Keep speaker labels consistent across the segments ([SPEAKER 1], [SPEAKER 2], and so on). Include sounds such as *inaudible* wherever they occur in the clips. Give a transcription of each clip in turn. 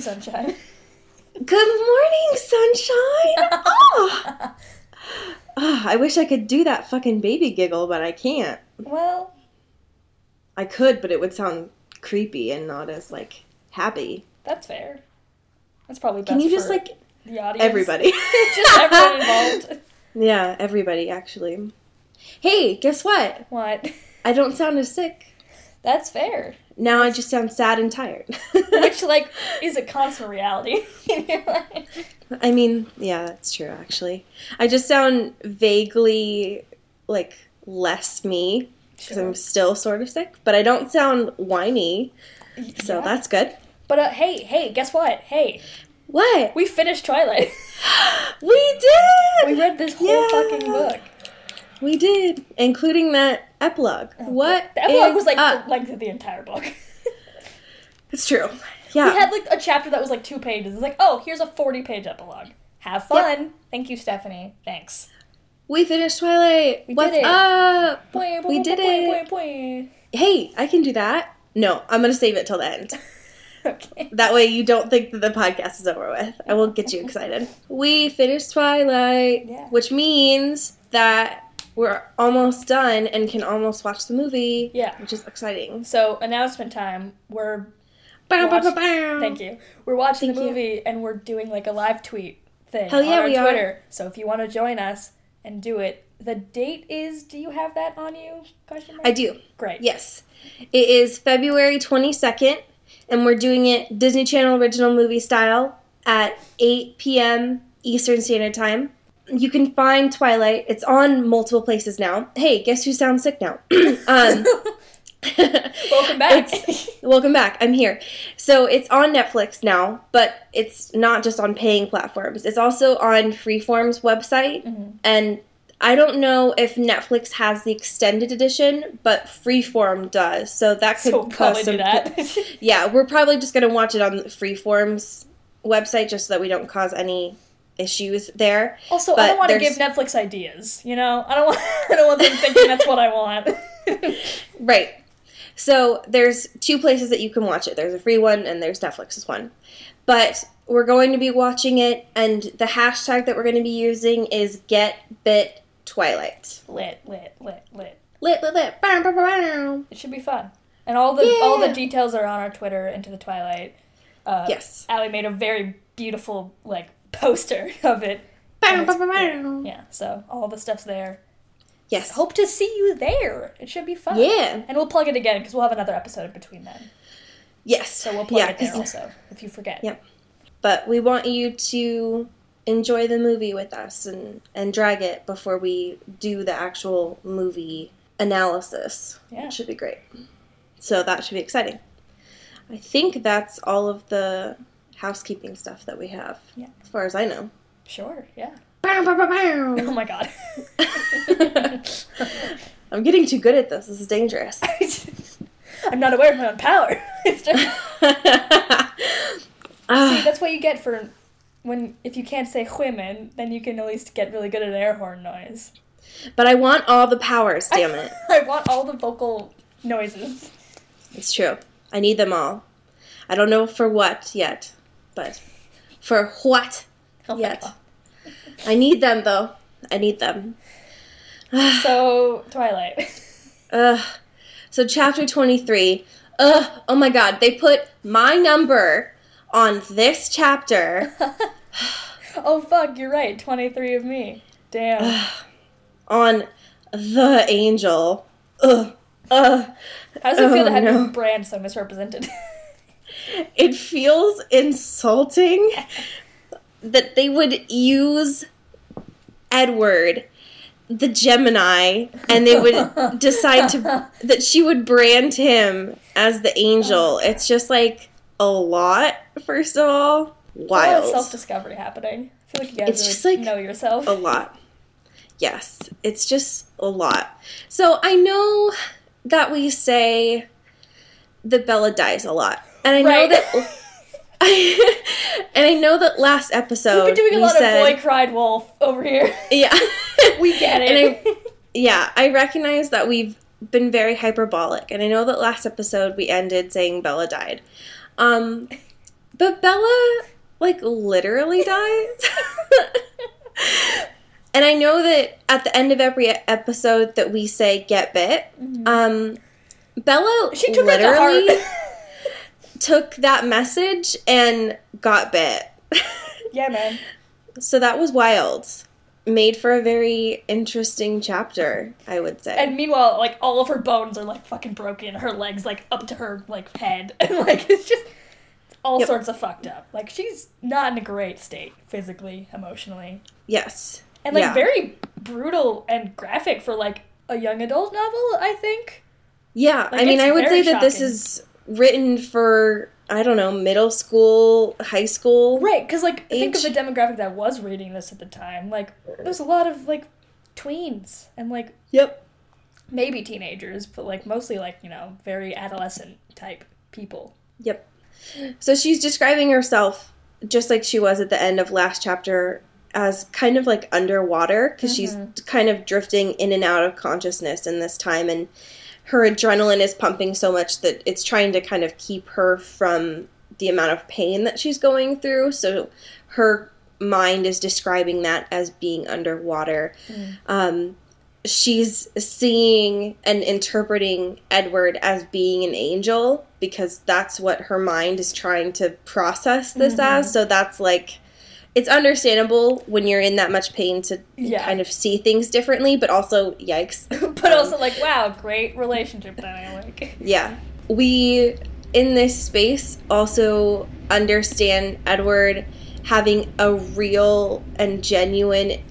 [SPEAKER 1] Morning, sunshine. *laughs*
[SPEAKER 2] Good morning, sunshine. *laughs* oh. Oh, I wish I could do that fucking baby giggle, but I can't.
[SPEAKER 1] well,
[SPEAKER 2] I could, but it would sound creepy and not as like happy.
[SPEAKER 1] that's fair. That's probably best
[SPEAKER 2] Can you just like
[SPEAKER 1] the audience.
[SPEAKER 2] everybody? *laughs*
[SPEAKER 1] just everyone involved.
[SPEAKER 2] Yeah, everybody actually. Hey, guess what?
[SPEAKER 1] What?
[SPEAKER 2] I don't sound as sick.
[SPEAKER 1] That's fair.
[SPEAKER 2] Now I just sound sad and tired. *laughs*
[SPEAKER 1] Which, like, is a constant reality in your life.
[SPEAKER 2] I mean, yeah, that's true actually. I just sound vaguely like less me because
[SPEAKER 1] Sure.
[SPEAKER 2] I'm still sort of sick, but I don't sound whiny, so
[SPEAKER 1] Yeah.
[SPEAKER 2] that's good.
[SPEAKER 1] But uh, hey, hey, guess what? Hey,
[SPEAKER 2] What?
[SPEAKER 1] we finished Twilight. *gasps*
[SPEAKER 2] We did!
[SPEAKER 1] we read this whole
[SPEAKER 2] Yeah.
[SPEAKER 1] fucking book.
[SPEAKER 2] We did, including that epilogue. Oh, what?
[SPEAKER 1] The epilogue was like
[SPEAKER 2] up?
[SPEAKER 1] the length of the entire book. *laughs*
[SPEAKER 2] It's true. Yeah.
[SPEAKER 1] We had like a chapter that was like two pages. It's like, oh, here's a 40 page epilogue. Have fun. Thank you, Stephenie. Thanks.
[SPEAKER 2] we finished Twilight.
[SPEAKER 1] We did it.
[SPEAKER 2] up? We did it. Hey, I can do that. No, I'm gonna save it till the end. *laughs*
[SPEAKER 1] Okay.
[SPEAKER 2] That way you don't think that the podcast is over with. I will get you excited. We finished Twilight,
[SPEAKER 1] Yeah.
[SPEAKER 2] which means that we're almost done and can almost watch the movie.
[SPEAKER 1] Yeah.
[SPEAKER 2] Which is exciting.
[SPEAKER 1] So, announcement time. We're
[SPEAKER 2] Bow,
[SPEAKER 1] Watch-
[SPEAKER 2] bow, bow.
[SPEAKER 1] Thank you. We're watching
[SPEAKER 2] Thank
[SPEAKER 1] the
[SPEAKER 2] you.
[SPEAKER 1] movie and we're doing like a live tweet thing
[SPEAKER 2] Hell yeah,
[SPEAKER 1] on our
[SPEAKER 2] we are.
[SPEAKER 1] Twitter. So if you want to join us and do it, the date is. Do you have that on you? Question mark.
[SPEAKER 2] I do.
[SPEAKER 1] Great.
[SPEAKER 2] Yes. It is February 22nd, and we're doing it Disney Channel original movie style at 8 p.m. Eastern Standard Time. You can find Twilight. It's on multiple places now. Hey, guess who sounds sick now? *clears throat* um, *laughs*
[SPEAKER 1] Welcome back.
[SPEAKER 2] Welcome back. I'm here. So it's on Netflix now, but it's not just on paying platforms. It's also on Freeform's website,
[SPEAKER 1] Mhm.
[SPEAKER 2] and I don't know if Netflix has the extended edition, but Freeform does. So that could
[SPEAKER 1] so we'll probably
[SPEAKER 2] cause
[SPEAKER 1] do
[SPEAKER 2] some.
[SPEAKER 1] that. *laughs*
[SPEAKER 2] Yeah, we're probably just gonna watch it on Freeform's website just so that we don't cause any issues there.
[SPEAKER 1] also, I don't want to give Netflix ideas. You know, I don't *laughs* want. I don't want them thinking that's what I want. *laughs*
[SPEAKER 2] Right. So there's two places that you can watch it. There's a free one and there's Netflix's one. But we're going to be watching it, and the hashtag that we're going to be using is GetBitTwilight.
[SPEAKER 1] lit, lit, lit, lit.
[SPEAKER 2] Lit, lit, lit. Bow, bow, bow.
[SPEAKER 1] It should be fun. And all the all the details are on our Twitter into the Twilight. Uh,
[SPEAKER 2] Yes.
[SPEAKER 1] Allie made a very beautiful like poster of it.
[SPEAKER 2] Bow,
[SPEAKER 1] And
[SPEAKER 2] bow,
[SPEAKER 1] it's
[SPEAKER 2] bow,
[SPEAKER 1] great.
[SPEAKER 2] bow.
[SPEAKER 1] Yeah, so all the stuff's there.
[SPEAKER 2] Yes.
[SPEAKER 1] Hope to see you there. It should be fun.
[SPEAKER 2] Yeah.
[SPEAKER 1] And we'll plug it again because we'll have another episode in between then.
[SPEAKER 2] Yes.
[SPEAKER 1] So we'll plug
[SPEAKER 2] yeah,
[SPEAKER 1] it there also if you forget.
[SPEAKER 2] Yep. But we want you to enjoy the movie with us and, and drag it before we do the actual movie analysis.
[SPEAKER 1] Yeah.
[SPEAKER 2] It should be great. So that should be exciting. I think that's all of the housekeeping stuff that we have,
[SPEAKER 1] Yeah.
[SPEAKER 2] as far as I know.
[SPEAKER 1] Sure. Yeah.
[SPEAKER 2] Bow, bow, bow, *laughs*
[SPEAKER 1] Oh my god. *laughs*
[SPEAKER 2] I'm getting too good at this. This is dangerous. *laughs*
[SPEAKER 1] I'm not aware of my own power. It's just, see, that's what you get for when if you can't say women, then you can at least get really good at air horn noise.
[SPEAKER 2] but I want all the powers, damn it.
[SPEAKER 1] I want all the vocal noises.
[SPEAKER 2] It's true. I need them all. I don't know for what yet, but for what
[SPEAKER 1] Oh
[SPEAKER 2] yet. I need them though. I need them. *sighs*
[SPEAKER 1] So Twilight. *laughs*
[SPEAKER 2] Ugh. So chapter 23. Ugh. Oh my god. They put my number on this chapter *laughs*
[SPEAKER 1] oh fuck, you're right. Twenty three of me. Damn.
[SPEAKER 2] on the angel. Ugh. Ugh.
[SPEAKER 1] How does it feel
[SPEAKER 2] Oh,
[SPEAKER 1] to have
[SPEAKER 2] no.
[SPEAKER 1] your brand so misrepresented? *laughs*
[SPEAKER 2] It feels insulting that they would use Edward, the Gemini, and they would *laughs* decide to that she would brand him as the angel. It's just like a lot. First of all, wild.
[SPEAKER 1] self discovery happening. I feel like you guys
[SPEAKER 2] It's just like
[SPEAKER 1] know yourself.
[SPEAKER 2] a lot. Yes, it's just a lot. So I know that we say that Bella dies a lot, and I know that. *laughs* and I know that last episode
[SPEAKER 1] We've been doing a lot
[SPEAKER 2] said,
[SPEAKER 1] of boy cried wolf over here.
[SPEAKER 2] yeah, *laughs*
[SPEAKER 1] we get
[SPEAKER 2] And
[SPEAKER 1] it.
[SPEAKER 2] yeah, I recognize that we've been very hyperbolic, and I know that last episode we ended saying Bella died. Um, But Bella, like, literally *laughs* dies. and I know that at the end of every episode that we say "get bit," um, Bella
[SPEAKER 1] She took it to
[SPEAKER 2] literally
[SPEAKER 1] heart.
[SPEAKER 2] Took that message and got bit. *laughs*
[SPEAKER 1] yeah, man.
[SPEAKER 2] so that was wild. Made for a very interesting chapter, I would say.
[SPEAKER 1] And meanwhile, like all of her bones are like fucking broken. Her legs like up to her like head, *laughs* and like it's just all
[SPEAKER 2] Yep.
[SPEAKER 1] sorts of fucked up. Like she's not in a great state physically, emotionally,
[SPEAKER 2] yes.
[SPEAKER 1] and like
[SPEAKER 2] Yeah.
[SPEAKER 1] very brutal and graphic for like a young adult novel. I think.
[SPEAKER 2] Yeah,
[SPEAKER 1] Like,
[SPEAKER 2] I mean, I would say
[SPEAKER 1] very
[SPEAKER 2] that this is written for I don't know, middle school, high school.
[SPEAKER 1] Right, because like think of the demographic that was reading this at the time. Like there's a lot of like tweens and like
[SPEAKER 2] Yep.
[SPEAKER 1] maybe teenagers, but like mostly like you know very adolescent type people.
[SPEAKER 2] Yep. So she's describing herself just like she was at the end of last chapter as kind of like underwater because she's mm-hmm. kind of drifting in and out of consciousness in this time and her adrenaline is pumping so much that it's trying to kind of keep her from the amount of pain that she's going through. So her mind is describing that as being underwater. Um, she's seeing and interpreting Edward as being an angel because that's what her mind is trying to process this as. So that's like it's understandable when you're in that much pain to
[SPEAKER 1] Yeah.
[SPEAKER 2] kind of see things differently, but also yikes. *laughs*
[SPEAKER 1] but also um, like wow, great relationship dynamic.
[SPEAKER 2] Yeah. We in this space also understand Edward having a real and genuine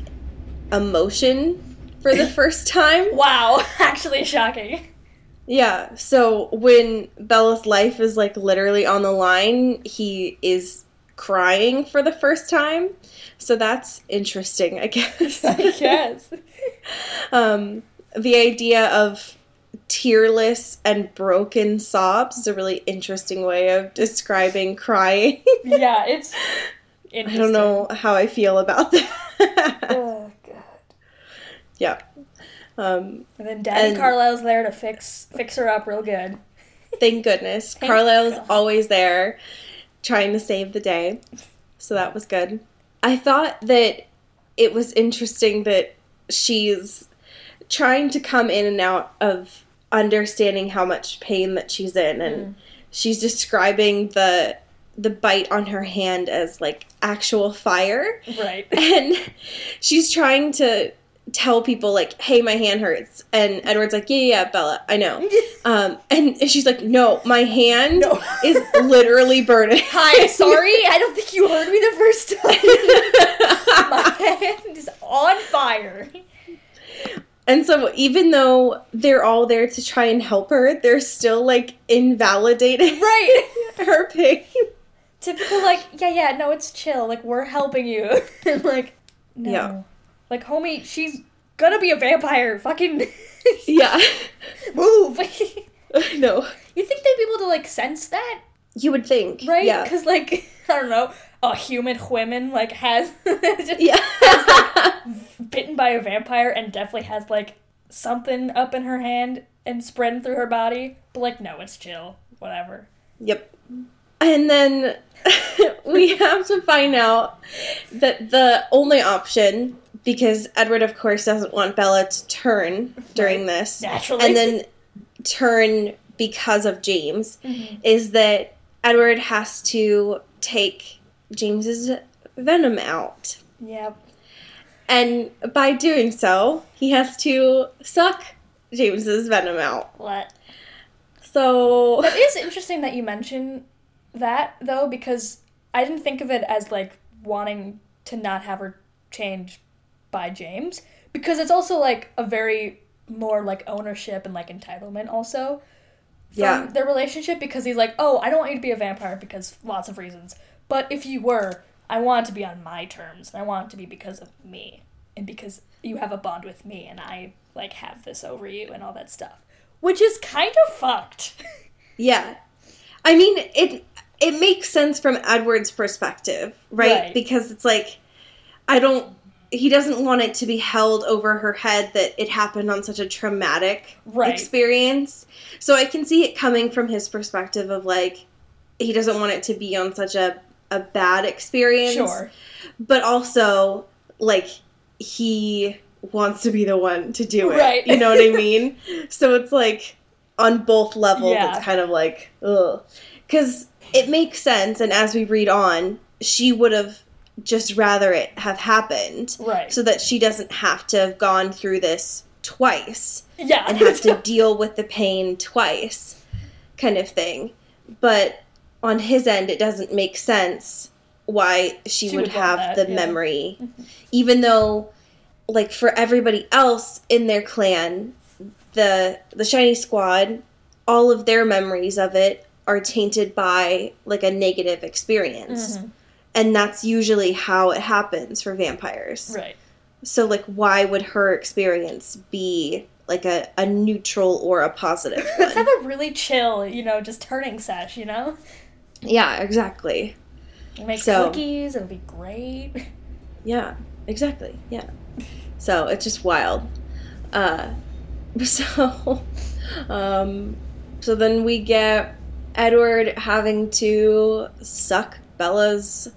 [SPEAKER 2] emotion for the *laughs* first time.
[SPEAKER 1] Wow, *laughs* actually shocking.
[SPEAKER 2] Yeah, so when Bella's life is like literally on the line, he is crying for the first time. So that's interesting, I guess. *laughs*
[SPEAKER 1] yes. *laughs*
[SPEAKER 2] um, the idea of tearless and broken sobs is a really interesting way of describing crying.
[SPEAKER 1] Yeah, *laughs* it's.
[SPEAKER 2] I don't know how I feel about that.
[SPEAKER 1] Oh god.
[SPEAKER 2] yeah. Um,
[SPEAKER 1] And then Daddy
[SPEAKER 2] And-
[SPEAKER 1] Carlisle's there to fix fix her up real good.
[SPEAKER 2] thank goodness.
[SPEAKER 1] Thank
[SPEAKER 2] Carlisle's
[SPEAKER 1] God.
[SPEAKER 2] always there trying to save the day. So that was good. I thought that it was interesting that she's trying to come in and out of understanding how much pain that she's in and mm. she's describing the the bite on her hand as like actual fire
[SPEAKER 1] Right.
[SPEAKER 2] and she's trying to tell people like hey my hand hurts and edward's like yeah yeah, yeah bella i know *laughs* um and she's like no my hand
[SPEAKER 1] No.
[SPEAKER 2] is literally burning *laughs*
[SPEAKER 1] Hi, sorry, I don't think you heard me the first time. *laughs* My hand is on fire.
[SPEAKER 2] and so even though they're all there to try and help her they're still like invalidating
[SPEAKER 1] Right.
[SPEAKER 2] her pain
[SPEAKER 1] Typical, like, yeah, yeah, no, it's chill. Like, we're helping you. and, like, no.
[SPEAKER 2] Yeah.
[SPEAKER 1] Like, homie, she's gonna be a vampire. Fucking *laughs*
[SPEAKER 2] yeah
[SPEAKER 1] move. *laughs* *laughs*
[SPEAKER 2] no
[SPEAKER 1] you think they'd be able to, like, sense that?
[SPEAKER 2] you would think
[SPEAKER 1] Right?
[SPEAKER 2] yeah
[SPEAKER 1] Because, like, I don't know, a human woman, like, has. just
[SPEAKER 2] yeah
[SPEAKER 1] bitten by a vampire and definitely has like something up in her hand and spreading through her body. But like, no, it's chill. Whatever.
[SPEAKER 2] Yep. And then we have to find out that the only option, because Edward, of course, doesn't want Bella to turn during
[SPEAKER 1] Right.
[SPEAKER 2] this,
[SPEAKER 1] Naturally.
[SPEAKER 2] and then turn because of James,
[SPEAKER 1] Mhm.
[SPEAKER 2] is that Edward has to take James's venom out.
[SPEAKER 1] Yep.
[SPEAKER 2] And by doing so, he has to suck James's venom out.
[SPEAKER 1] What?
[SPEAKER 2] So,
[SPEAKER 1] That is interesting that you mention that though, because I didn't think of it as like wanting to not have her changed by James, because it's also like a very more like ownership and like entitlement also from
[SPEAKER 2] Yeah.
[SPEAKER 1] their relationship because he's like, oh, I don't want you to be a vampire because lots of reasons, but if you were, I want it to be on my terms, and I want it to be because of me, and because you have a bond with me, and I like have this over you and all that stuff, which is kind of fucked. *laughs*
[SPEAKER 2] Yeah. I mean, it it makes sense from Edward's perspective, right?
[SPEAKER 1] Right.
[SPEAKER 2] Because it's like I don't he doesn't want it to be held over her head that it happened on such a traumatic
[SPEAKER 1] Right.
[SPEAKER 2] experience. So I can see it coming from his perspective of like he doesn't want it to be on such a a bad experience.
[SPEAKER 1] Sure.
[SPEAKER 2] But also like he wants to be the one to do it.
[SPEAKER 1] Right.
[SPEAKER 2] You know what I *laughs* mean? so it's like on both levels
[SPEAKER 1] Yeah.
[SPEAKER 2] it's kind of like ugh. Cuz it makes sense and as we read on, she would have just rather it have happened
[SPEAKER 1] Right.
[SPEAKER 2] so that she doesn't have to have gone through this twice
[SPEAKER 1] yeah.
[SPEAKER 2] and have to *laughs* deal with the pain twice kind of thing but on his end it doesn't make sense why she,
[SPEAKER 1] She
[SPEAKER 2] would,
[SPEAKER 1] would
[SPEAKER 2] have
[SPEAKER 1] that,
[SPEAKER 2] the
[SPEAKER 1] yeah.
[SPEAKER 2] memory even though like for everybody else in their clan the the shiny squad all of their memories of it are tainted by like a negative experience
[SPEAKER 1] Mhm.
[SPEAKER 2] And that's usually how it happens for vampires
[SPEAKER 1] Right.
[SPEAKER 2] so like why would her experience be like a, a neutral or a positive *laughs*
[SPEAKER 1] Let's have a really chill, you know, just turning sesh, you know?
[SPEAKER 2] yeah, exactly.
[SPEAKER 1] Make
[SPEAKER 2] So-
[SPEAKER 1] cookies, it'll be great.
[SPEAKER 2] Yeah, exactly. Yeah. So it's just wild. Uh *laughs* so um so then we get Edward having to suck Bella's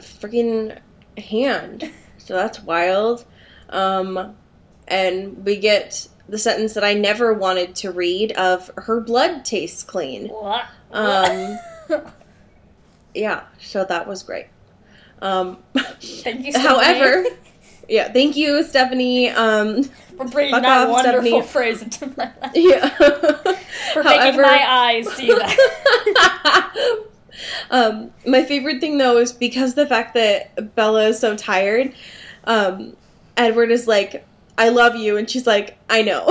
[SPEAKER 2] freaking hand. So that's wild. Um and we get the sentence that I never wanted to read of her blood tastes clean.
[SPEAKER 1] What?
[SPEAKER 2] Um *laughs* yeah, so that was great. Um
[SPEAKER 1] Thank you, *laughs* Stephenie,
[SPEAKER 2] However, yeah, thank you, Stephenie. Um, *laughs*
[SPEAKER 1] for bringing that
[SPEAKER 2] off,
[SPEAKER 1] wonderful
[SPEAKER 2] Stephenie.
[SPEAKER 1] phrase into my life.
[SPEAKER 2] yeah.
[SPEAKER 1] For making my eyes see that.
[SPEAKER 2] Um, my favorite thing though is because the fact that Bella is so tired. Um, Edward is like, "I love you," and she's like, "I know." *laughs*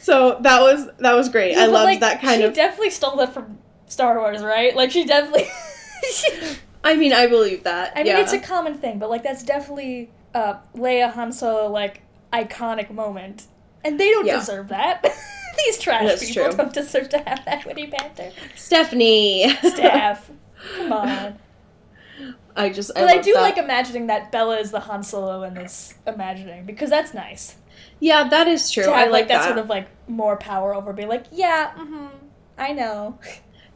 [SPEAKER 2] so that was that was great. I
[SPEAKER 1] But,
[SPEAKER 2] loved
[SPEAKER 1] like,
[SPEAKER 2] that kind
[SPEAKER 1] she
[SPEAKER 2] of.
[SPEAKER 1] She definitely stole that from Star Wars, right? Like she definitely. *laughs*
[SPEAKER 2] I mean, I believe that.
[SPEAKER 1] I mean,
[SPEAKER 2] yeah.
[SPEAKER 1] it's a common thing, but like that's definitely uh, Leia Han Solo like iconic moment, and they don't
[SPEAKER 2] Yeah.
[SPEAKER 1] deserve that. *laughs* These trash
[SPEAKER 2] That's
[SPEAKER 1] people
[SPEAKER 2] true.
[SPEAKER 1] don't deserve to have that witty banter.
[SPEAKER 2] Stephenie.
[SPEAKER 1] Staff, come *laughs* on.
[SPEAKER 2] I just. I
[SPEAKER 1] But I,
[SPEAKER 2] love
[SPEAKER 1] do
[SPEAKER 2] that.
[SPEAKER 1] like imagining that Bella is the Han Solo in this imagining because that's nice
[SPEAKER 2] Yeah, that is true.
[SPEAKER 1] to
[SPEAKER 2] I like,
[SPEAKER 1] like that,
[SPEAKER 2] that.
[SPEAKER 1] sort of like more power over being like, yeah, mm-hmm, I know.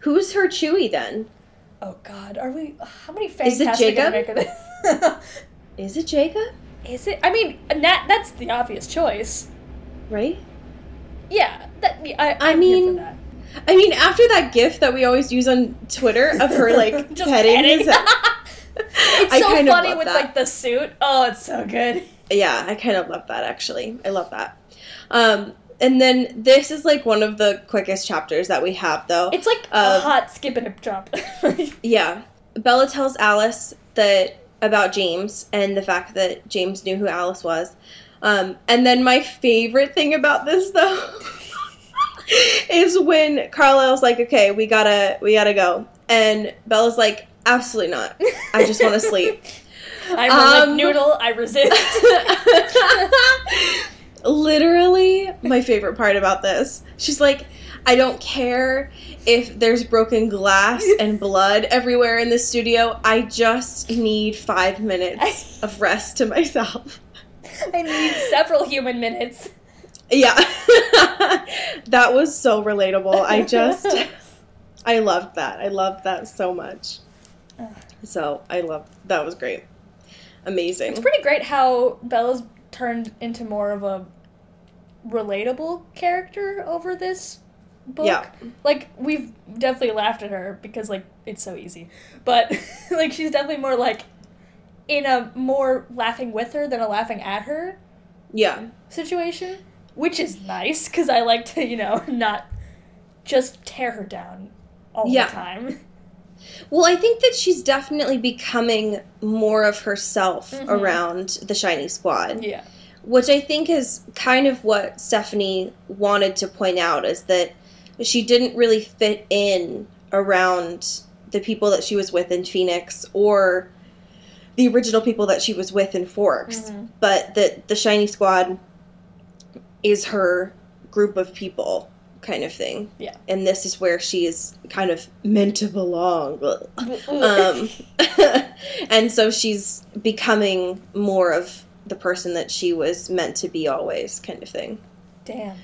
[SPEAKER 2] Who's her Chewie then?
[SPEAKER 1] Oh God, are we? How many
[SPEAKER 2] Is it
[SPEAKER 1] fantastic
[SPEAKER 2] Jacob?
[SPEAKER 1] make of this?
[SPEAKER 2] Is it Jacob?
[SPEAKER 1] Is it? I mean, Nat. That's the obvious choice.
[SPEAKER 2] Right?
[SPEAKER 1] Yeah, that. I,
[SPEAKER 2] I
[SPEAKER 1] I'm here for
[SPEAKER 2] mean,
[SPEAKER 1] that.
[SPEAKER 2] I mean, after that gif that we always use on Twitter of her *laughs* like
[SPEAKER 1] Just
[SPEAKER 2] petting,
[SPEAKER 1] petting.
[SPEAKER 2] his *laughs* head.
[SPEAKER 1] it's
[SPEAKER 2] I
[SPEAKER 1] so funny with
[SPEAKER 2] that.
[SPEAKER 1] like the suit. Oh, it's so good.
[SPEAKER 2] Yeah, I kind of love that actually. I love that. Um, and then this is like one of the quickest chapters that we have though.
[SPEAKER 1] It's like
[SPEAKER 2] Uh,
[SPEAKER 1] a hot skip and a jump. *laughs*
[SPEAKER 2] Yeah. Bella tells Alice that about James and the fact that James knew who Alice was. Um, and then my favorite thing about this though *laughs* is when Carlisle's like, "Okay, we gotta, we gotta go," and Bella's like, "Absolutely not. I just want to *laughs* sleep."
[SPEAKER 1] I'm
[SPEAKER 2] Um,
[SPEAKER 1] like noodle. I resist. *laughs*
[SPEAKER 2] Literally, my favorite part about this. She's like, I don't care if there's broken glass and blood everywhere in the studio. I just need five minutes of rest to myself.
[SPEAKER 1] I need several human minutes.
[SPEAKER 2] Yeah. *laughs* that was so relatable. I just, *laughs* I loved that. I loved that so much. So I loved, that was great. Amazing.
[SPEAKER 1] It's pretty great how Bella's turned into more of a relatable character over this book.
[SPEAKER 2] Yeah.
[SPEAKER 1] Like we've definitely laughed at her because like it's so easy. But *laughs* like she's definitely more like in a more laughing with her than a laughing at her
[SPEAKER 2] Yeah.
[SPEAKER 1] situation, which is nice cuz I like to, you know, *laughs* not just tear her down all
[SPEAKER 2] Yeah.
[SPEAKER 1] the time.
[SPEAKER 2] Well, I think that she's definitely becoming more of herself
[SPEAKER 1] Mhm.
[SPEAKER 2] around the Shiny Squad,
[SPEAKER 1] Yeah.
[SPEAKER 2] which I think is kind of what Stephenie wanted to point out is that she didn't really fit in around the people that she was with in Phoenix or the original people that she was with in Forks,
[SPEAKER 1] Mhm.
[SPEAKER 2] but that the Shiny Squad is her group of people kind of thing.
[SPEAKER 1] Yeah.
[SPEAKER 2] And this is where she is kind of meant to belong.
[SPEAKER 1] Mm-hmm. *laughs*
[SPEAKER 2] Um, *laughs* and so she's becoming more of the person that she was meant to be always, kind of thing.
[SPEAKER 1] Damn.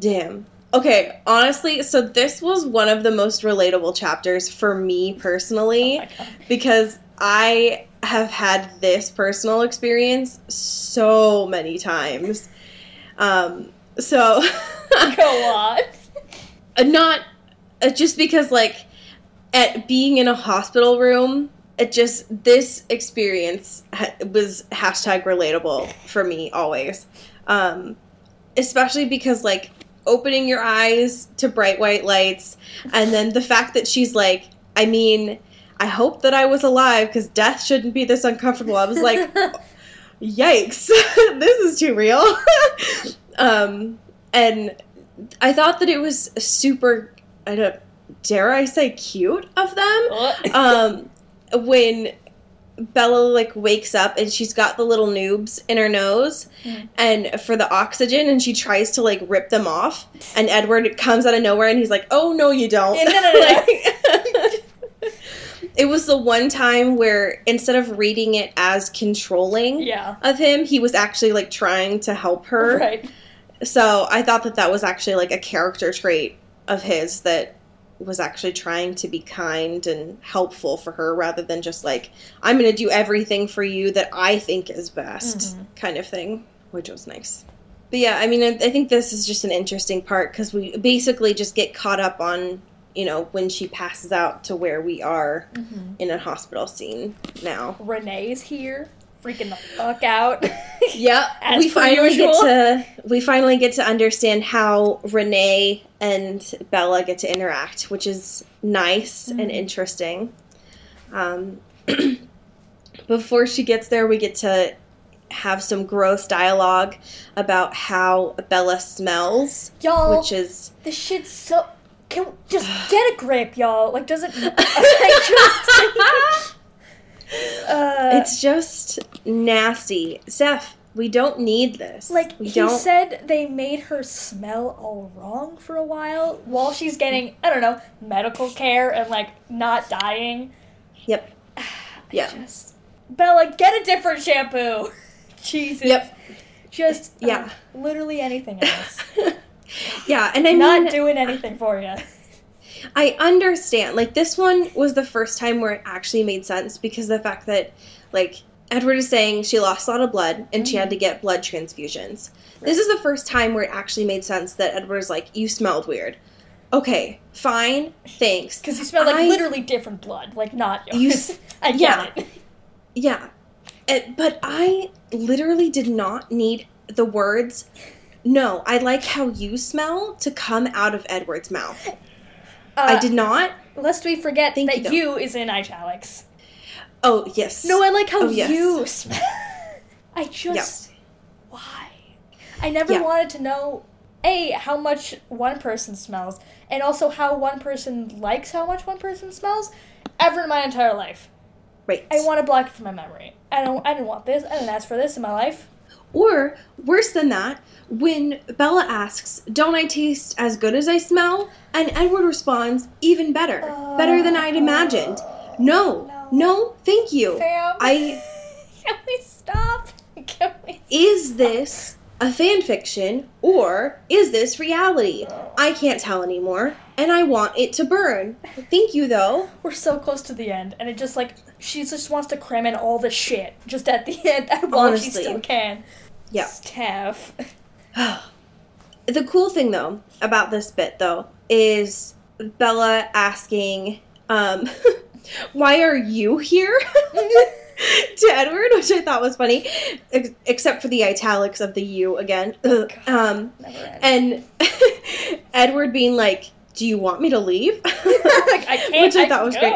[SPEAKER 2] Damn. Okay, honestly, so this was one of the most relatable chapters for me personally
[SPEAKER 1] Oh
[SPEAKER 2] because I have had this personal experience so many times. Um, so *laughs*
[SPEAKER 1] Go on.
[SPEAKER 2] Uh, not uh, just because like at being in a hospital room it just this experience ha- was hashtag relatable for me always um especially because like opening your eyes to bright white lights and then the fact that she's like i mean i hope that i was alive because death shouldn't be this uncomfortable. I was like *laughs* yikes *laughs* this is too real. *laughs* Um and i thought that it was super i don't dare i say cute of them? Um when bella like wakes up and she's got the little noobs in her nose
[SPEAKER 1] Mm.
[SPEAKER 2] and for the oxygen and she tries to like rip them off and edward comes out of nowhere and he's like oh no you don't.
[SPEAKER 1] Yeah, no, no, no, no.
[SPEAKER 2] Like- it was the one time where instead of reading it as controlling
[SPEAKER 1] yeah.
[SPEAKER 2] of him he was actually like trying to help her
[SPEAKER 1] Right.
[SPEAKER 2] so I thought that that was actually like a character trait of his that was actually trying to be kind and helpful for her rather than just like I'm going to do everything for you that I think is best
[SPEAKER 1] Mhm.
[SPEAKER 2] kind of thing, which was nice. But yeah, I mean, I, I think this is just an interesting part because we basically just get caught up on you know when she passes out to where we are
[SPEAKER 1] Mhm.
[SPEAKER 2] in a hospital scene now.
[SPEAKER 1] Renee's here, freaking the fuck out. *laughs*
[SPEAKER 2] Yep. *laughs* We finally
[SPEAKER 1] usual.
[SPEAKER 2] get to we finally get to understand how Renee and Bella get to interact, which is nice and
[SPEAKER 1] Mhm.
[SPEAKER 2] interesting. Um, *clears throat* before she gets there, we get to have some gross dialogue about how Bella smells,
[SPEAKER 1] y'all,
[SPEAKER 2] which is
[SPEAKER 1] this shit's so. Can we just *sighs* get a grip, y'all. Like, doesn't. *laughs* I just. *laughs* uh,
[SPEAKER 2] it's just nasty. Zeph, we don't need this.
[SPEAKER 1] like
[SPEAKER 2] we
[SPEAKER 1] he
[SPEAKER 2] don't.
[SPEAKER 1] said, they made her smell all wrong for a while while she's getting I don't know medical care and like not dying.
[SPEAKER 2] yep. *sighs* Yeah.
[SPEAKER 1] Just, Bella, get a different shampoo. *laughs* Jesus.
[SPEAKER 2] Yep.
[SPEAKER 1] Just
[SPEAKER 2] Yeah.
[SPEAKER 1] uh, literally anything else.
[SPEAKER 2] Yeah, and I'm
[SPEAKER 1] not doing anything for you.
[SPEAKER 2] I understand. Like this one was the first time where it actually made sense because the fact that like Edward is saying she lost a lot of blood and she had to get blood transfusions. This is the first time where it actually made sense that Edward is like, You smelled weird. Okay, fine, thanks.
[SPEAKER 1] Because you smell like
[SPEAKER 2] I-
[SPEAKER 1] literally different blood, like not yours.
[SPEAKER 2] You *laughs*
[SPEAKER 1] I get
[SPEAKER 2] yeah.
[SPEAKER 1] it.
[SPEAKER 2] Yeah. Uh, but I literally did not need the words no, I like how you smell to come out of Edward's mouth. I
[SPEAKER 1] Uh,
[SPEAKER 2] did not.
[SPEAKER 1] Lest we forget
[SPEAKER 2] Thank
[SPEAKER 1] that
[SPEAKER 2] you,
[SPEAKER 1] you is in italics.
[SPEAKER 2] Oh, yes.
[SPEAKER 1] No, I like how
[SPEAKER 2] Oh, yes.
[SPEAKER 1] you smell. *laughs* I just. Why? I never
[SPEAKER 2] Yeah.
[SPEAKER 1] wanted to know, A, how much one person smells, and also how one person likes how much one person smells, ever in my entire life.
[SPEAKER 2] Right.
[SPEAKER 1] I want to block it from my memory. I don't. I didn't want this. I didn't ask for this in my life.
[SPEAKER 2] Or, worse than that, when Bella asks, Don't I taste as good as I smell? And Edward responds, Even better. better than I'd imagined. No,
[SPEAKER 1] No.
[SPEAKER 2] no, thank you. I. *laughs*
[SPEAKER 1] Can we stop? *laughs* Can we? stop?
[SPEAKER 2] Is this a fan fiction or is this reality? I can't tell anymore, and I want it to burn. Thank you, though.
[SPEAKER 1] We're so close to the end, and it just like she just wants to cram in all the shit just at the *laughs* end while she
[SPEAKER 2] Honestly.
[SPEAKER 1] still can.
[SPEAKER 2] Yeah.
[SPEAKER 1] Steph. *sighs*
[SPEAKER 2] The cool thing, though, about this bit, though, is Bella asking, um, *laughs* why are you here? *laughs* to Edward, which I thought was funny, ex- except for the italics of the you again. Ugh. um, and Edward being like, do you want me to leave?
[SPEAKER 1] like I can't.
[SPEAKER 2] Which I
[SPEAKER 1] I
[SPEAKER 2] thought was great.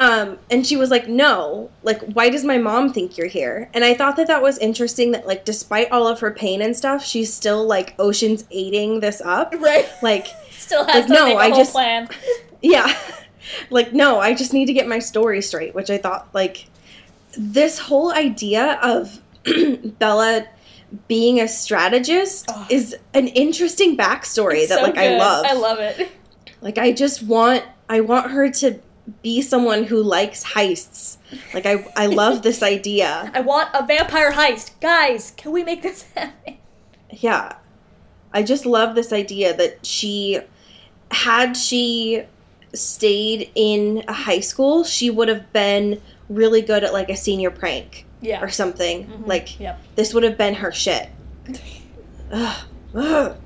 [SPEAKER 2] Um, and she was like, "No, like, why does my mom think you're here?" And I thought that that was interesting. That like, despite all of her pain and stuff, she's still like Ocean's aiding this up. *laughs*
[SPEAKER 1] Right.
[SPEAKER 2] Like,
[SPEAKER 1] Still has
[SPEAKER 2] Like,
[SPEAKER 1] to
[SPEAKER 2] no,
[SPEAKER 1] make a
[SPEAKER 2] I
[SPEAKER 1] whole
[SPEAKER 2] just-
[SPEAKER 1] plan. *laughs*
[SPEAKER 2] yeah, *laughs* like no, I just need to get my story straight. Which I thought like this whole idea of *clears throat* Bella being a strategist
[SPEAKER 1] Ugh.
[SPEAKER 2] is an interesting backstory
[SPEAKER 1] It's
[SPEAKER 2] that
[SPEAKER 1] so
[SPEAKER 2] like I love.
[SPEAKER 1] I love it.
[SPEAKER 2] Like I just want I want her to be someone who likes heists. Like I I love *laughs* this idea.
[SPEAKER 1] I want a vampire heist, guys. Can we make this *laughs* happen?
[SPEAKER 2] Yeah. I just love this idea that she had she stayed in a high school, she would have been really good at like a senior prank
[SPEAKER 1] Yeah.
[SPEAKER 2] or something.
[SPEAKER 1] Mhm.
[SPEAKER 2] Like
[SPEAKER 1] Yep.
[SPEAKER 2] this would have been her shit. *laughs* Ugh, ugh,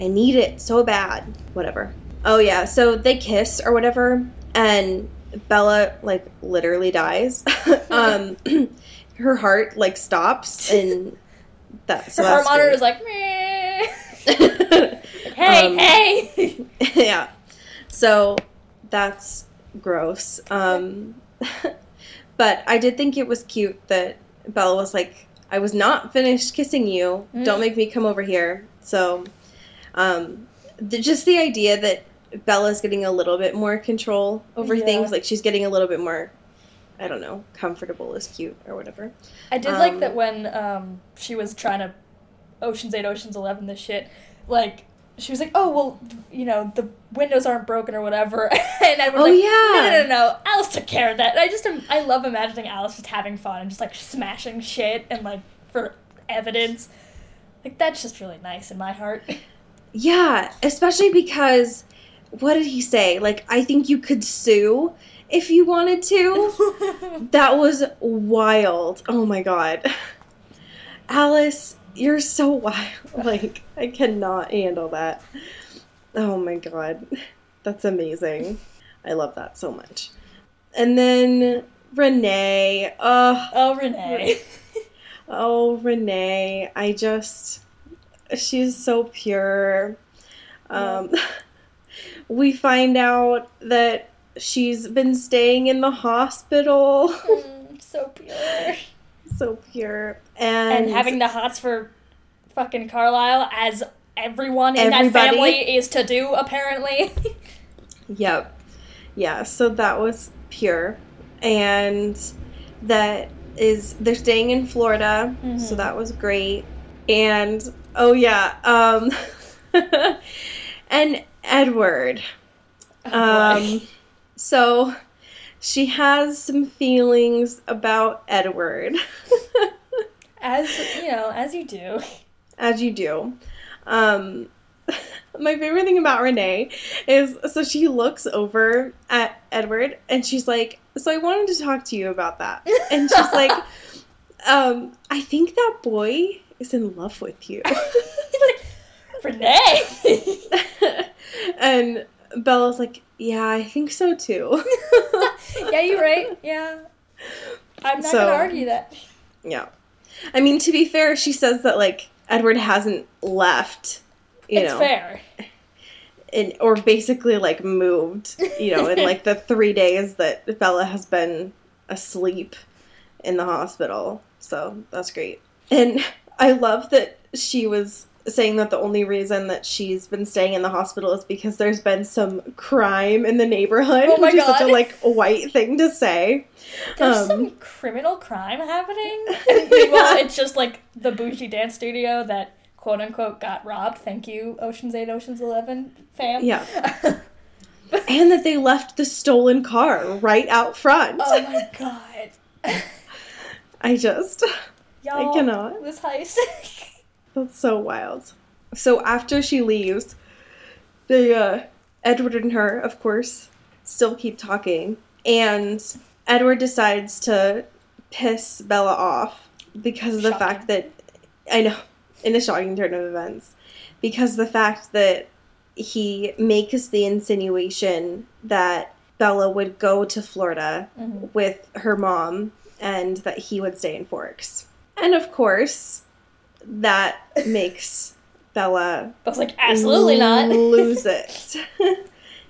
[SPEAKER 2] I need it so bad. Whatever. Oh yeah, so they kiss or whatever, and Bella like literally dies. *laughs* um, *clears throat* her heart like stops, and that so
[SPEAKER 1] Her heart monitor
[SPEAKER 2] great.
[SPEAKER 1] is like, Meh. *laughs* *laughs* hey,
[SPEAKER 2] Um,
[SPEAKER 1] hey.
[SPEAKER 2] yeah. So that's gross. Um, but I did think it was cute that Bella was like, I was not finished kissing you.
[SPEAKER 1] Mm.
[SPEAKER 2] Don't make me come over here. So, um, the, just the idea that Bella's getting a little bit more control over
[SPEAKER 1] Yeah.
[SPEAKER 2] things, like she's getting a little bit more, I don't know, comfortable is cute or whatever.
[SPEAKER 1] I did like
[SPEAKER 2] Um,
[SPEAKER 1] that when um, she was trying to Ocean's 8, Ocean's 11, this shit. Like, she was like, oh, well, you know, the windows aren't broken or whatever. *laughs* and I was
[SPEAKER 2] Oh,
[SPEAKER 1] like,
[SPEAKER 2] yeah.
[SPEAKER 1] no, no, no, no. Alice took care of that. And I just, I love imagining Alice just having fun and just, like, smashing shit and, like, for evidence. Like, that's just really nice in my heart. *laughs*
[SPEAKER 2] Yeah, especially because what did he say? Like, I think you could sue if you wanted to. *laughs* That was wild. Oh my god. Alice, you're so wild. *laughs* Like, I cannot handle that. Oh my god. That's amazing. I love that so much. And then Renee. Oh,
[SPEAKER 1] oh, Renee.
[SPEAKER 2] oh, Renee. I just. She's so pure. Um, *laughs* we find out that she's been staying in the hospital.
[SPEAKER 1] Mm, so pure. *laughs*
[SPEAKER 2] so pure. And,
[SPEAKER 1] And having the hots for fucking Carlisle, as everyone in that family is to do, apparently. *laughs*
[SPEAKER 2] Yep. Yeah, so that was pure. And that is they're staying in Florida, so
[SPEAKER 1] Mhm.
[SPEAKER 2] that was great. And oh yeah, um *laughs* and Edward.
[SPEAKER 1] Oh.
[SPEAKER 2] Um so she has some feelings about Edward. *laughs*
[SPEAKER 1] as you know, as you do.
[SPEAKER 2] as you do. Um, *laughs* my favorite thing about Renee is so she looks over at Edward and she's like, "So I wanted to talk to you about that." And she's *laughs* like, um, "I think that boy is in love with you."
[SPEAKER 1] Renee. *laughs*
[SPEAKER 2] and Bella's like, "Yeah, I think so too." *laughs*
[SPEAKER 1] yeah, you're right. Yeah, I'm not
[SPEAKER 2] So-
[SPEAKER 1] gonna argue that.
[SPEAKER 2] yeah. I mean, to be fair, she says that like Edward hasn't left, you
[SPEAKER 1] it's
[SPEAKER 2] know.
[SPEAKER 1] fair.
[SPEAKER 2] in, or basically like moved, you know, in like the *laughs* three days that Bella has been asleep in the hospital. So that's great. And I love that she was saying that the only reason that she's been staying in the hospital is because there's been some crime in the neighborhood,
[SPEAKER 1] Oh my
[SPEAKER 2] which is such a like white thing to say.
[SPEAKER 1] There's
[SPEAKER 2] Um,
[SPEAKER 1] some criminal crime happening. *laughs* And meanwhile, it's just like the bougie dance studio that quote unquote got robbed. Thank you, Ocean's Eight, Ocean's Eleven fam.
[SPEAKER 2] Yeah. *laughs* And that they left the stolen car right out front.
[SPEAKER 1] oh my god. *laughs*
[SPEAKER 2] I just
[SPEAKER 1] Y'all,
[SPEAKER 2] cannot.
[SPEAKER 1] This heist.
[SPEAKER 2] That's so wild. So after she leaves, they uh Edward and her, of course, still keep talking. And Edward decides to piss Bella off because of the
[SPEAKER 1] Shocking.
[SPEAKER 2] fact that I know in a shocking turn of events. Because the fact that he makes the insinuation that Bella would go to Florida
[SPEAKER 1] Mhm.
[SPEAKER 2] with her mom and that he would stay in Forks. And of course, that makes Bella *laughs*
[SPEAKER 1] I was like, absolutely not. *laughs*
[SPEAKER 2] lose *laughs* it.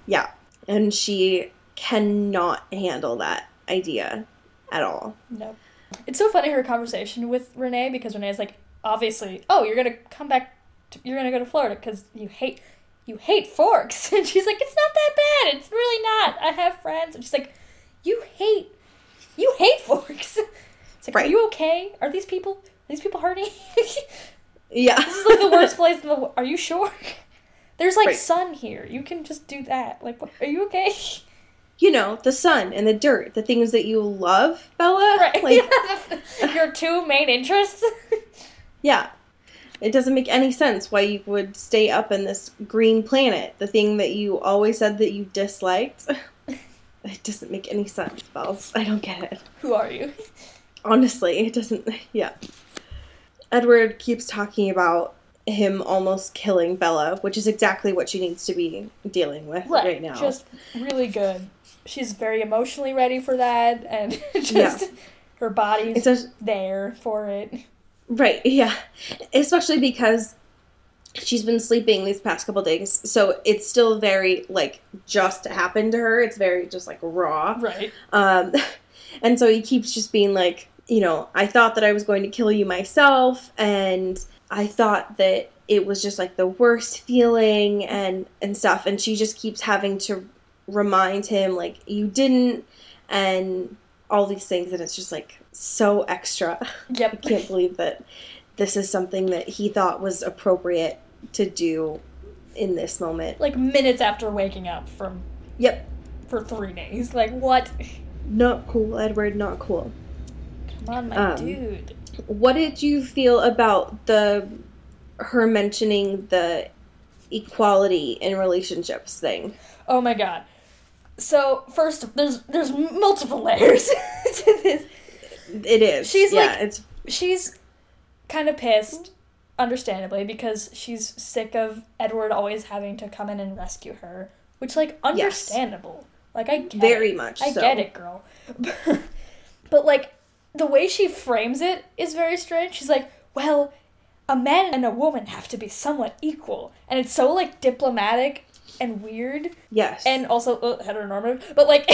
[SPEAKER 2] yeah. And she cannot handle that idea at all.
[SPEAKER 1] No. It's so funny her conversation with Renee because Renee's like, obviously, oh, you're gonna come back. To, you're gonna go to Florida because you hate you hate forks, and she's like, it's not that bad. It's really not. I have friends, and she's like, you hate you hate forks. It's like, are you okay? Are these people these people hurting?
[SPEAKER 2] Yeah.
[SPEAKER 1] This is like the worst *laughs* place in the. wo- Are you sure? There's like
[SPEAKER 2] Right.
[SPEAKER 1] sun here. You can just do that. Like, are you okay?
[SPEAKER 2] You know, the sun and the dirt, the things that you love, Bella.
[SPEAKER 1] Right.
[SPEAKER 2] Like, *laughs*
[SPEAKER 1] Your two main interests.
[SPEAKER 2] yeah. It doesn't make any sense why you would stay up in this green planet, the thing that you always said that you disliked. *laughs* It doesn't make any sense, Bells. I don't get it.
[SPEAKER 1] Who are you?
[SPEAKER 2] Honestly, it doesn't. Yeah. Edward keeps talking about him almost killing Bella, which is exactly what she needs to be dealing with right, now.
[SPEAKER 1] Just really good. She's very emotionally ready for that, and *laughs* just
[SPEAKER 2] Yeah.
[SPEAKER 1] her body's
[SPEAKER 2] a-
[SPEAKER 1] there for it.
[SPEAKER 2] Right, yeah. Especially because she's been sleeping these past couple days, so it's still very like just happened to her. It's very just like raw.
[SPEAKER 1] Right.
[SPEAKER 2] Um *laughs* and so he keeps just being like, you know, I thought that I was going to kill you myself and I thought that it was just like the worst feeling and and stuff and she just keeps having to remind him like you didn't and all these things and it's just like so extra. *laughs*
[SPEAKER 1] Yep.
[SPEAKER 2] I can't believe that this is something that he thought was appropriate to do in this moment.
[SPEAKER 1] Like minutes after waking up from
[SPEAKER 2] Yep.
[SPEAKER 1] for three days. Like what? *laughs*
[SPEAKER 2] Not cool, Edward, not cool.
[SPEAKER 1] On, my
[SPEAKER 2] Um,
[SPEAKER 1] dude.
[SPEAKER 2] What did you feel about the her mentioning the equality in relationships thing?
[SPEAKER 1] Oh my god. So first, there's there's multiple *laughs* layers to this.
[SPEAKER 2] It is.
[SPEAKER 1] She's
[SPEAKER 2] yeah,
[SPEAKER 1] like-
[SPEAKER 2] it's
[SPEAKER 1] She's kind of pissed, understandably, because she's sick of Edward always having to come in and rescue her. Which, like, understandable. Like, I get
[SPEAKER 2] very
[SPEAKER 1] it.
[SPEAKER 2] much
[SPEAKER 1] I
[SPEAKER 2] so.
[SPEAKER 1] get it, girl. *laughs* but like the way she frames it is very strange. She's like, "Well, a man and a woman have to be somewhat equal," and it's so like diplomatic and weird,
[SPEAKER 2] Yes.
[SPEAKER 1] and also uh, heteronormative. But like,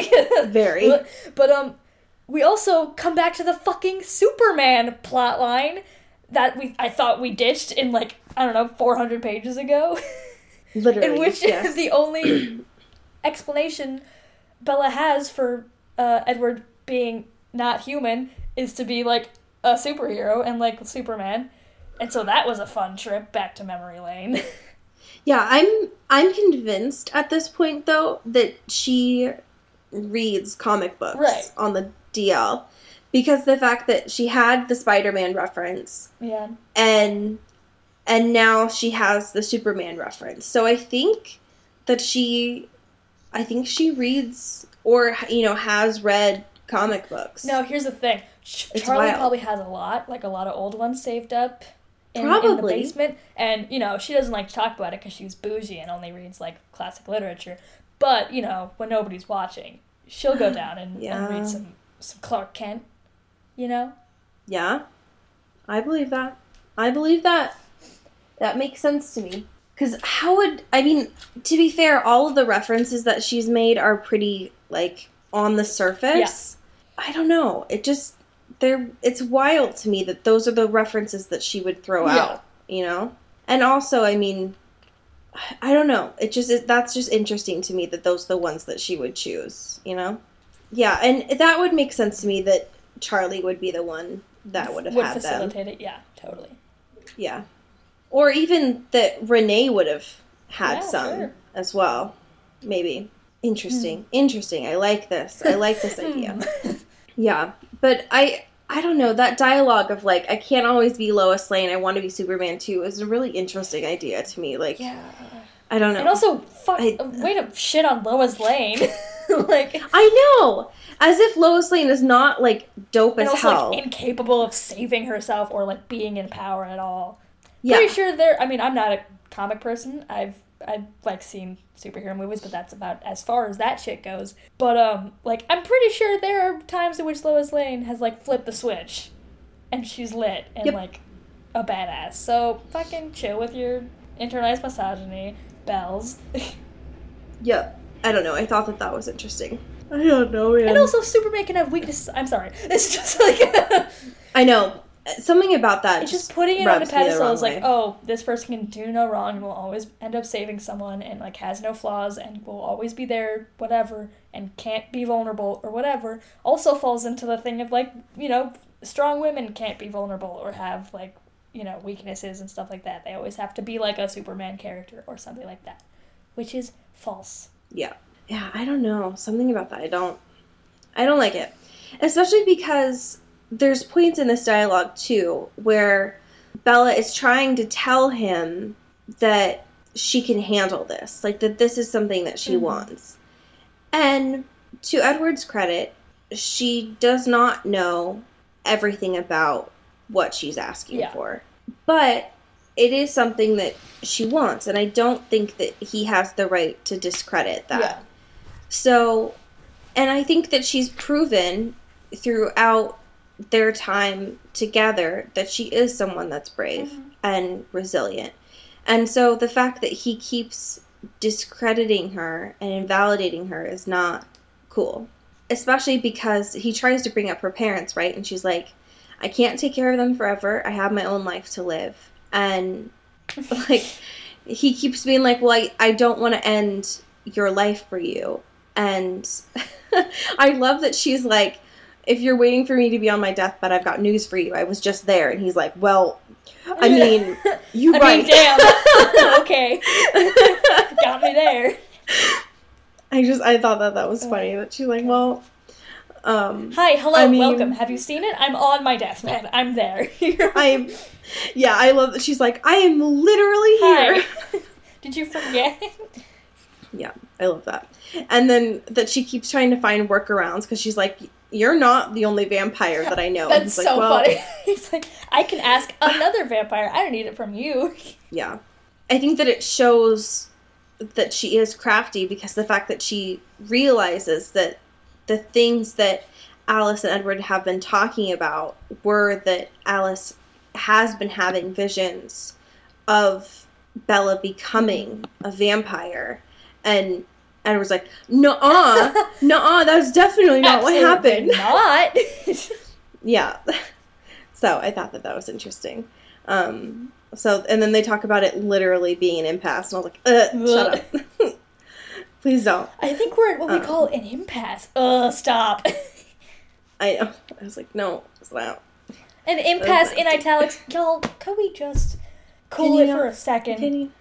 [SPEAKER 1] *laughs*
[SPEAKER 2] Very.
[SPEAKER 1] But, but um, we also come back to the fucking Superman plot line that we I thought we ditched in like I don't know 400 pages ago. *laughs*
[SPEAKER 2] literally.
[SPEAKER 1] in which *laughs*
[SPEAKER 2] yes.
[SPEAKER 1] the only *clears throat* explanation Bella has for uh, Edward being not human is to be like a superhero and like Superman. And so that was a fun trip back to memory lane. *laughs*
[SPEAKER 2] Yeah, I'm I'm convinced at this point though that she reads comic books
[SPEAKER 1] Right.
[SPEAKER 2] on the DL because the fact that she had the Spider-Man reference
[SPEAKER 1] yeah.
[SPEAKER 2] and and now she has the Superman reference. So I think that she I think she reads or you know has read comic books.
[SPEAKER 1] No, here's the thing.
[SPEAKER 2] It's
[SPEAKER 1] Charlie
[SPEAKER 2] wild.
[SPEAKER 1] probably has a lot, like a lot of old ones saved up in, in the basement. And, you know, she doesn't like to talk about it because she's bougie and only reads like classic literature. But, you know, when nobody's watching, she'll go *gasps* down and,
[SPEAKER 2] Yeah.
[SPEAKER 1] and read some, some Clark Kent, you know?
[SPEAKER 2] Yeah. I believe that. I believe that. That makes sense to me. Cuz how would I mean to be fair all of the references that she's made are pretty like on the surface. I don't know. It just they're it's wild to me that those are the references that she would throw
[SPEAKER 1] Yeah.
[SPEAKER 2] out, you know? And also, I mean I don't know. It just it, that's just interesting to me that those are the ones that she would choose, you know? Yeah, and that would make sense to me that Charlie would be the one that would have
[SPEAKER 1] would
[SPEAKER 2] had them.
[SPEAKER 1] facilitate it. Yeah, totally.
[SPEAKER 2] Yeah. Or even that Renee would have had
[SPEAKER 1] Yeah,
[SPEAKER 2] some
[SPEAKER 1] sure.
[SPEAKER 2] as well. Maybe. Interesting. Hmm. Interesting. I like this. I like this *laughs* hmm. idea. Yeah. But I I don't know, that dialogue of like I can't always be Lois Lane, I want to be Superman too is a really interesting idea to me. Like
[SPEAKER 1] Yeah.
[SPEAKER 2] I don't know.
[SPEAKER 1] And also, fuck,
[SPEAKER 2] I- uh,
[SPEAKER 1] way to shit on Lois Lane. *laughs* like,
[SPEAKER 2] I know. As if Lois Lane is not like dope as
[SPEAKER 1] also
[SPEAKER 2] hell.
[SPEAKER 1] like incapable of saving herself or like being in power at all.
[SPEAKER 2] yeah.
[SPEAKER 1] Pretty sure there. I mean, I'm not a comic person. I've I've like seen superhero movies, but that's about as far as that shit goes. But um, like I'm pretty sure there are times in which Lois Lane has like flipped the switch, and she's lit and
[SPEAKER 2] Yep.
[SPEAKER 1] like a badass. So fucking chill with your internalized misogyny, bells. *laughs*
[SPEAKER 2] Yeah. I don't know. I thought that that was interesting. I don't know, man.
[SPEAKER 1] and also, Superman can have weaknesses. I'm sorry. *laughs* It's just like.
[SPEAKER 2] I know. Something about that
[SPEAKER 1] It's just putting it on a
[SPEAKER 2] rubs me the
[SPEAKER 1] pedestal is like,
[SPEAKER 2] way.
[SPEAKER 1] oh, this person can do no wrong and will always end up saving someone and like has no flaws and will always be there, whatever, and can't be vulnerable or whatever. Also falls into the thing of like, you know, strong women can't be vulnerable or have like, you know, weaknesses and stuff like that. They always have to be like a Superman character or something like that, which is false.
[SPEAKER 2] Yeah. Yeah, I don't know. Something about that. I don't I don't like it. Especially because there's points in this dialogue too where Bella is trying to tell him that she can handle this, like that this is something that she
[SPEAKER 1] Mhm.
[SPEAKER 2] wants. And to Edward's credit, she does not know everything about what she's asking
[SPEAKER 1] Yeah.
[SPEAKER 2] for. But it is something that she wants, and I don't think that he has the right to discredit that.
[SPEAKER 1] Yeah.
[SPEAKER 2] So, and I think that she's proven throughout their time together that she is someone that's brave
[SPEAKER 1] Mhm.
[SPEAKER 2] and resilient. And so the fact that he keeps discrediting her and invalidating her is not cool. Especially because he tries to bring up her parents, right? And she's like, I can't take care of them forever. I have my own life to live. And *laughs* like he keeps being like, Well, I, I don't want to end your life for you. And *laughs* I love that she's like, if you're waiting for me to be on my deathbed, I've got news for you. I was just there. And he's like, Well, I *laughs* mean, you
[SPEAKER 1] I
[SPEAKER 2] right.
[SPEAKER 1] mean, damn. *laughs* okay. *laughs* Got me there.
[SPEAKER 2] I just I thought that that was funny that she's like, well, um,
[SPEAKER 1] Hi, hello,
[SPEAKER 2] I mean-
[SPEAKER 1] welcome. Have you seen it? I'm on my deathbed. I'm there.
[SPEAKER 2] I'm, yeah, I love that she's like, I am literally here.
[SPEAKER 1] Hi. Did you forget?
[SPEAKER 2] Yeah, I love that. And then that she keeps trying to find workarounds because she's like, you're not the only vampire that I know.
[SPEAKER 1] That's so
[SPEAKER 2] like, well,
[SPEAKER 1] funny. *laughs* He's like, I can ask another vampire. I don't need it from you. *laughs*
[SPEAKER 2] Yeah. I think that it shows that she is crafty because the fact that she realizes that the things that Alice and Edward have been talking about were that Alice has been having visions of Bella becoming a vampire. And Edward's like, nuh-uh, nuh-uh, that's definitely not what happened. *laughs*
[SPEAKER 1] Not.
[SPEAKER 2] Yeah. *laughs* So I thought that that was interesting. Um, so and then they talk about it literally being an impasse, and I was like, uh, shut up. *laughs* Please don't.
[SPEAKER 1] I think we're at what we
[SPEAKER 2] Um.
[SPEAKER 1] call an impasse. Ugh, stop.
[SPEAKER 2] I know. I was like, no, stop.
[SPEAKER 1] An impasse in italics. Y'all, could we just cool
[SPEAKER 2] Can
[SPEAKER 1] it for a second?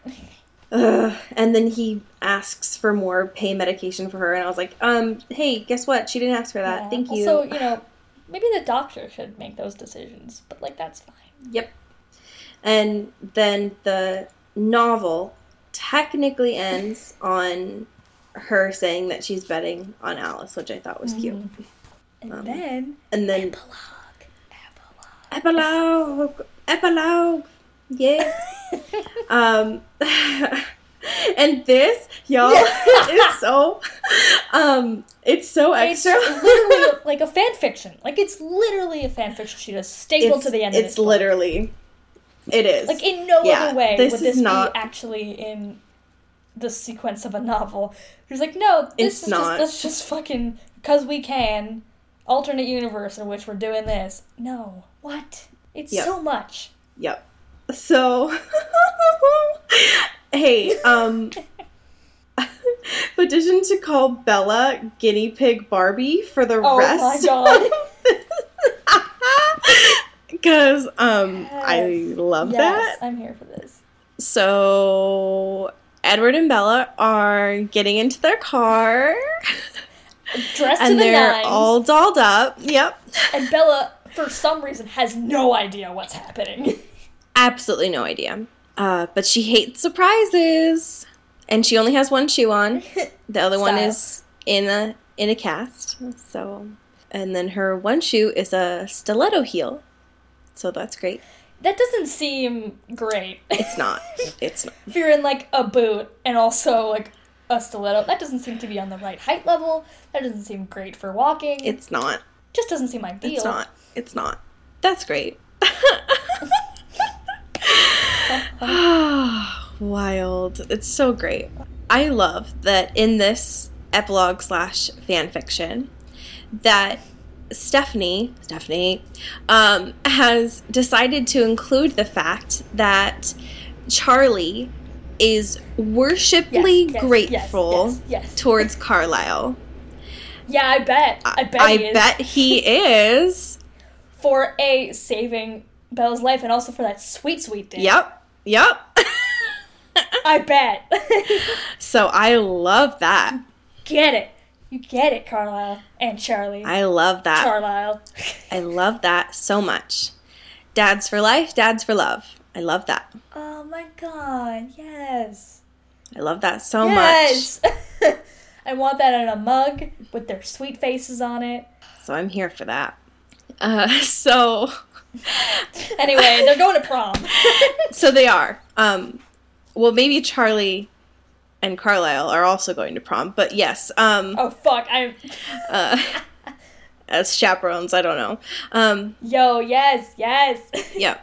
[SPEAKER 2] Ugh. And then he asks for more pain medication for her, and I was like, um, hey, guess what? She didn't ask for that.
[SPEAKER 1] Yeah.
[SPEAKER 2] Thank you.
[SPEAKER 1] So you know, maybe the doctor should make those decisions, but like that's fine.
[SPEAKER 2] Yep. And then the novel technically ends on her saying that she's betting on Alice, which I thought was cute.
[SPEAKER 1] And
[SPEAKER 2] Um,
[SPEAKER 1] then
[SPEAKER 2] And then
[SPEAKER 1] epilogue. Epilogue.
[SPEAKER 2] epilogue, epilogue, yeah. *laughs* um, *laughs* and this, y'all, *laughs* is so, um, it's so
[SPEAKER 1] It's
[SPEAKER 2] extra.
[SPEAKER 1] literally like a fan fiction. Like it's literally a fan fiction. She just stapled
[SPEAKER 2] it's,
[SPEAKER 1] to the end. of
[SPEAKER 2] It's
[SPEAKER 1] this book.
[SPEAKER 2] literally, it is.
[SPEAKER 1] like in no
[SPEAKER 2] Yeah,
[SPEAKER 1] other way
[SPEAKER 2] this
[SPEAKER 1] would
[SPEAKER 2] is
[SPEAKER 1] this
[SPEAKER 2] not-
[SPEAKER 1] be actually in the sequence of a novel. She's like, no, this
[SPEAKER 2] It's
[SPEAKER 1] is
[SPEAKER 2] not.
[SPEAKER 1] just that's just fucking because we can alternate universe in which we're doing this. No, what? It's
[SPEAKER 2] Yep.
[SPEAKER 1] so much.
[SPEAKER 2] Yep. So, *laughs* hey, um, *laughs* petition to call Bella guinea pig Barbie for the
[SPEAKER 1] Oh
[SPEAKER 2] rest.
[SPEAKER 1] Oh my God.
[SPEAKER 2] Because *laughs* um, I
[SPEAKER 1] Yes.
[SPEAKER 2] love
[SPEAKER 1] yes,
[SPEAKER 2] that.
[SPEAKER 1] I'm here for this.
[SPEAKER 2] So Edward and Bella are getting into their car,
[SPEAKER 1] Dressed to
[SPEAKER 2] and
[SPEAKER 1] the
[SPEAKER 2] they're
[SPEAKER 1] nines,
[SPEAKER 2] all dolled up. Yep.
[SPEAKER 1] and Bella, for some reason, has no idea what's happening.
[SPEAKER 2] Absolutely no idea. Uh, but she hates surprises, and she only has one shoe on. *laughs* The other one is in a in a cast. So, and then her one shoe is a stiletto heel. So that's great.
[SPEAKER 1] that doesn't seem great.
[SPEAKER 2] It's not. *laughs* It's not.
[SPEAKER 1] if you're in like a boot and also like a stiletto, that doesn't seem to be on the right height level. That doesn't seem great for walking.
[SPEAKER 2] It's not.
[SPEAKER 1] just doesn't seem ideal.
[SPEAKER 2] It's not. It's not. That's great. *laughs* Wild. It's so great. I love that in this epilogue slash fan fiction that Stephenie, Stephenie, um, has decided to include the fact that Charlie is worshipfully
[SPEAKER 1] Yes, yes,
[SPEAKER 2] grateful
[SPEAKER 1] yes,
[SPEAKER 2] towards Carlisle.
[SPEAKER 1] Yeah, I bet. I bet.
[SPEAKER 2] I
[SPEAKER 1] he is.
[SPEAKER 2] bet he *laughs* is.
[SPEAKER 1] for a saving Bella's life and also for that sweet, sweet dick.
[SPEAKER 2] Yep. Yep.
[SPEAKER 1] I bet. *laughs*
[SPEAKER 2] so I love that.
[SPEAKER 1] get it. You get it, Carlisle and Charlie.
[SPEAKER 2] I love that.
[SPEAKER 1] Carlisle.
[SPEAKER 2] I love that so much. Dads for life, dads for love. I love that.
[SPEAKER 1] Oh my god, yes.
[SPEAKER 2] I love that so much.
[SPEAKER 1] yes. *laughs* I want that in a mug with their sweet faces on it.
[SPEAKER 2] So I'm here for that. Uh, *laughs* so *laughs*
[SPEAKER 1] Anyway, they're going to prom. *laughs*
[SPEAKER 2] so they are. Um, well, maybe Charlie and Carlisle are also going to prom, but yes, um,
[SPEAKER 1] oh fuck, I'm
[SPEAKER 2] uh, *laughs* as chaperones, I don't know. Um,
[SPEAKER 1] Yo, yes, yes.
[SPEAKER 2] yeah,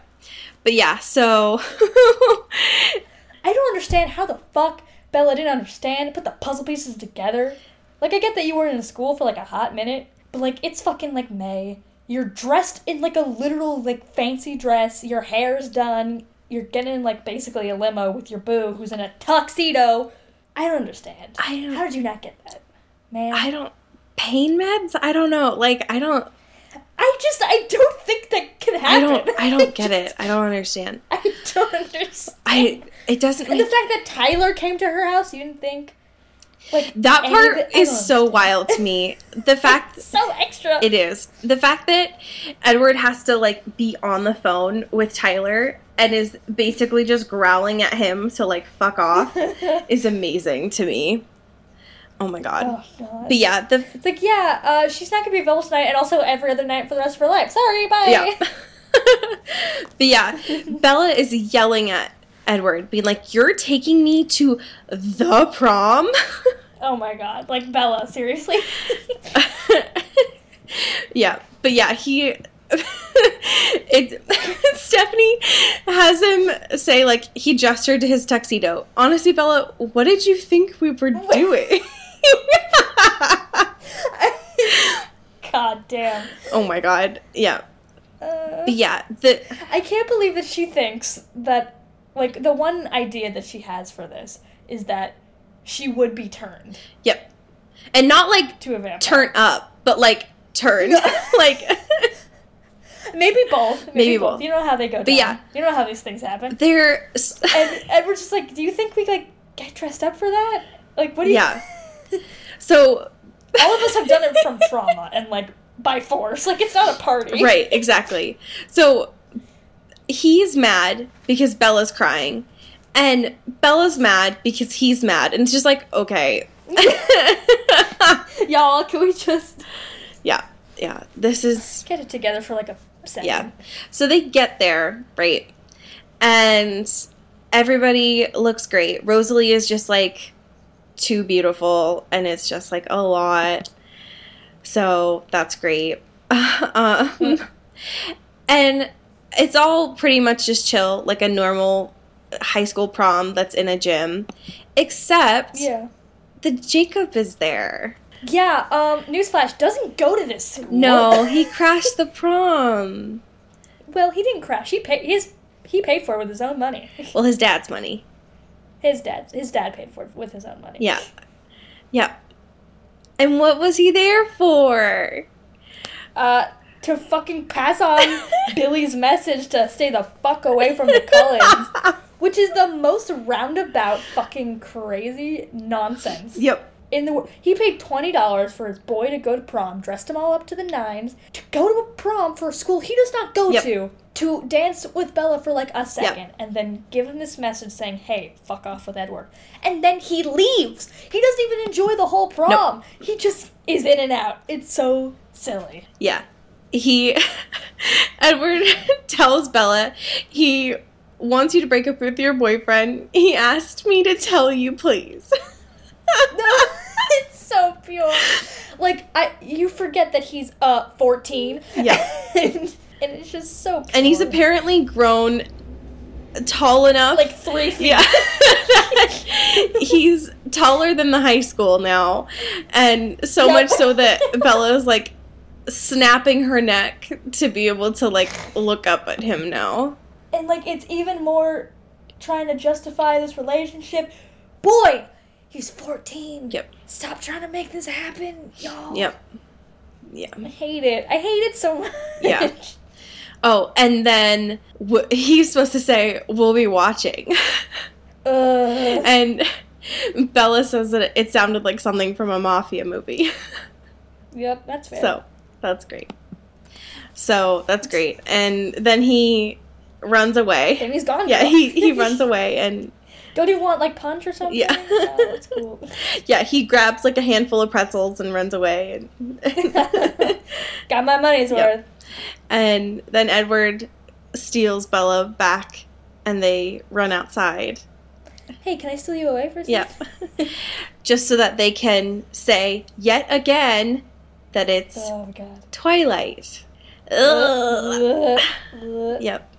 [SPEAKER 2] but yeah, so
[SPEAKER 1] I don't understand how the fuck Bella didn't understand, put the puzzle pieces together. Like, I get that you were in school for like a hot minute, but like, it's fucking like May. You're dressed in like a literal, like, fancy dress. Your hair's done. You're getting like basically a limo with your boo who's in a tuxedo. I don't understand.
[SPEAKER 2] I don't-
[SPEAKER 1] How did you not get that? Man.
[SPEAKER 2] I don't pain meds. I don't know. Like I don't.
[SPEAKER 1] I just, I don't think that can happen.
[SPEAKER 2] I don't. I *laughs* don't get
[SPEAKER 1] just-
[SPEAKER 2] it. I don't understand.
[SPEAKER 1] I don't understand.
[SPEAKER 2] I. It doesn't
[SPEAKER 1] And the fact that Tyler came to her house, you didn't think? Like,
[SPEAKER 2] that part
[SPEAKER 1] I
[SPEAKER 2] is so wild to me. *laughs* The fact
[SPEAKER 1] so extra.
[SPEAKER 2] It is. The fact that Edward has to like be on the phone with Tyler and is basically just growling at him to like fuck off *laughs* is amazing to me. Oh my god.
[SPEAKER 1] Oh, God.
[SPEAKER 2] But yeah, the
[SPEAKER 1] It's like, yeah, uh, she's not gonna be available tonight, and also every other night for the rest of her life. Sorry, bye.
[SPEAKER 2] yeah. *laughs* but yeah, Bella is yelling at Edward, being like, "You're taking me to the prom." *laughs*
[SPEAKER 1] Oh my god, like Bella, seriously. *laughs*
[SPEAKER 2] yeah, but yeah, he. *laughs* it Stephenie has him say like he gestured to his tuxedo. Honestly, Bella, what did you think we were doing?
[SPEAKER 1] god damn.
[SPEAKER 2] oh my god, yeah,
[SPEAKER 1] Uh,
[SPEAKER 2] yeah, the
[SPEAKER 1] I can't believe that she thinks that, like, the one idea that she has for this is that she would be turned
[SPEAKER 2] yep, and not like
[SPEAKER 1] to a vampire.
[SPEAKER 2] turn up, but like turn, *laughs* like
[SPEAKER 1] Maybe both. Maybe,
[SPEAKER 2] Maybe
[SPEAKER 1] both.
[SPEAKER 2] both.
[SPEAKER 1] You know how they go down.
[SPEAKER 2] yeah.
[SPEAKER 1] You know how these things happen.
[SPEAKER 2] they're
[SPEAKER 1] And we're just like, do you think we, like, get dressed up for that? Like, what do you...
[SPEAKER 2] Yeah. *laughs* so
[SPEAKER 1] All of us have done it from trauma and, like, by force. Like, it's not a party.
[SPEAKER 2] right, exactly. So he's mad because Bella's crying, and Bella's mad because he's mad, and it's just like okay. *laughs*
[SPEAKER 1] Y'all, can we just
[SPEAKER 2] yeah, yeah. This is
[SPEAKER 1] get it together for, like, a second?
[SPEAKER 2] yeah. So they get there, right? And everybody looks great. Rosalie is just like too beautiful, and it's just like a lot. So that's great. *laughs* um, and it's all pretty much just chill, like a normal high school prom that's in a gym, except
[SPEAKER 1] Yeah.
[SPEAKER 2] the Jacob is there.
[SPEAKER 1] Yeah, um, newsflash, doesn't go to this school.
[SPEAKER 2] No, *laughs* he crashed the prom.
[SPEAKER 1] Well, he didn't crash. He paid his he paid for it with his own money. *laughs*
[SPEAKER 2] Well, his dad's money.
[SPEAKER 1] His dad his dad paid for it with his own money.
[SPEAKER 2] Yeah. Yeah. And what was he there for?
[SPEAKER 1] Uh to fucking pass on *laughs* Billy's message to stay the fuck away from the Cullens, *laughs* which is the most roundabout fucking crazy nonsense.
[SPEAKER 2] Yep.
[SPEAKER 1] in the he paid twenty dollars for his boy to go to prom, dressed him all up to the nines, to go to a prom for a school he does not go
[SPEAKER 2] Yep.
[SPEAKER 1] to, to dance with Bella for like a second, and then give him this message saying, "Hey, fuck off with Edward," and then he leaves. He doesn't even enjoy the whole prom. He just is in and out. It's so silly.
[SPEAKER 2] Yeah. He *laughs* Edward *laughs* tells Bella he wants you to break up with your boyfriend. He asked me to tell you, please. *laughs*
[SPEAKER 1] it's so pure. Like I, you forget that he's uh fourteen.
[SPEAKER 2] Yeah.
[SPEAKER 1] and, and it's just so. Pure.
[SPEAKER 2] and he's apparently grown tall enough.
[SPEAKER 1] like three feet.
[SPEAKER 2] yeah. he's taller than the high school now. And so much so that Bella's like snapping her neck to be able to like look up at him now.
[SPEAKER 1] and like it's even more trying to justify this relationship. Boy, he's 14.
[SPEAKER 2] Yep.
[SPEAKER 1] Stop trying to make this happen, y'all.
[SPEAKER 2] Yep. Yeah.
[SPEAKER 1] I hate it. I hate it so *laughs* much.
[SPEAKER 2] Yeah. Oh, and then w- he's supposed to say, "We'll be watching," *laughs* and Bella says that it sounded like something from a mafia movie. *laughs*
[SPEAKER 1] Yep, that's fair.
[SPEAKER 2] so that's great. So that's great. And then he runs away.
[SPEAKER 1] And he's gone.
[SPEAKER 2] Yeah, he, he *laughs* runs away and
[SPEAKER 1] Don't you want like punch or something?
[SPEAKER 2] Yeah.
[SPEAKER 1] Oh, that's cool. *laughs*
[SPEAKER 2] yeah, he grabs like a handful of pretzels and runs away and *laughs*
[SPEAKER 1] Got my money's
[SPEAKER 2] Yep.
[SPEAKER 1] worth.
[SPEAKER 2] and then Edward steals Bella back and they run outside.
[SPEAKER 1] Hey, can I steal you away for a second? Yeah.
[SPEAKER 2] Just so that they can say yet again that it's
[SPEAKER 1] oh god.
[SPEAKER 2] Twilight. Ugh. *laughs* Yep.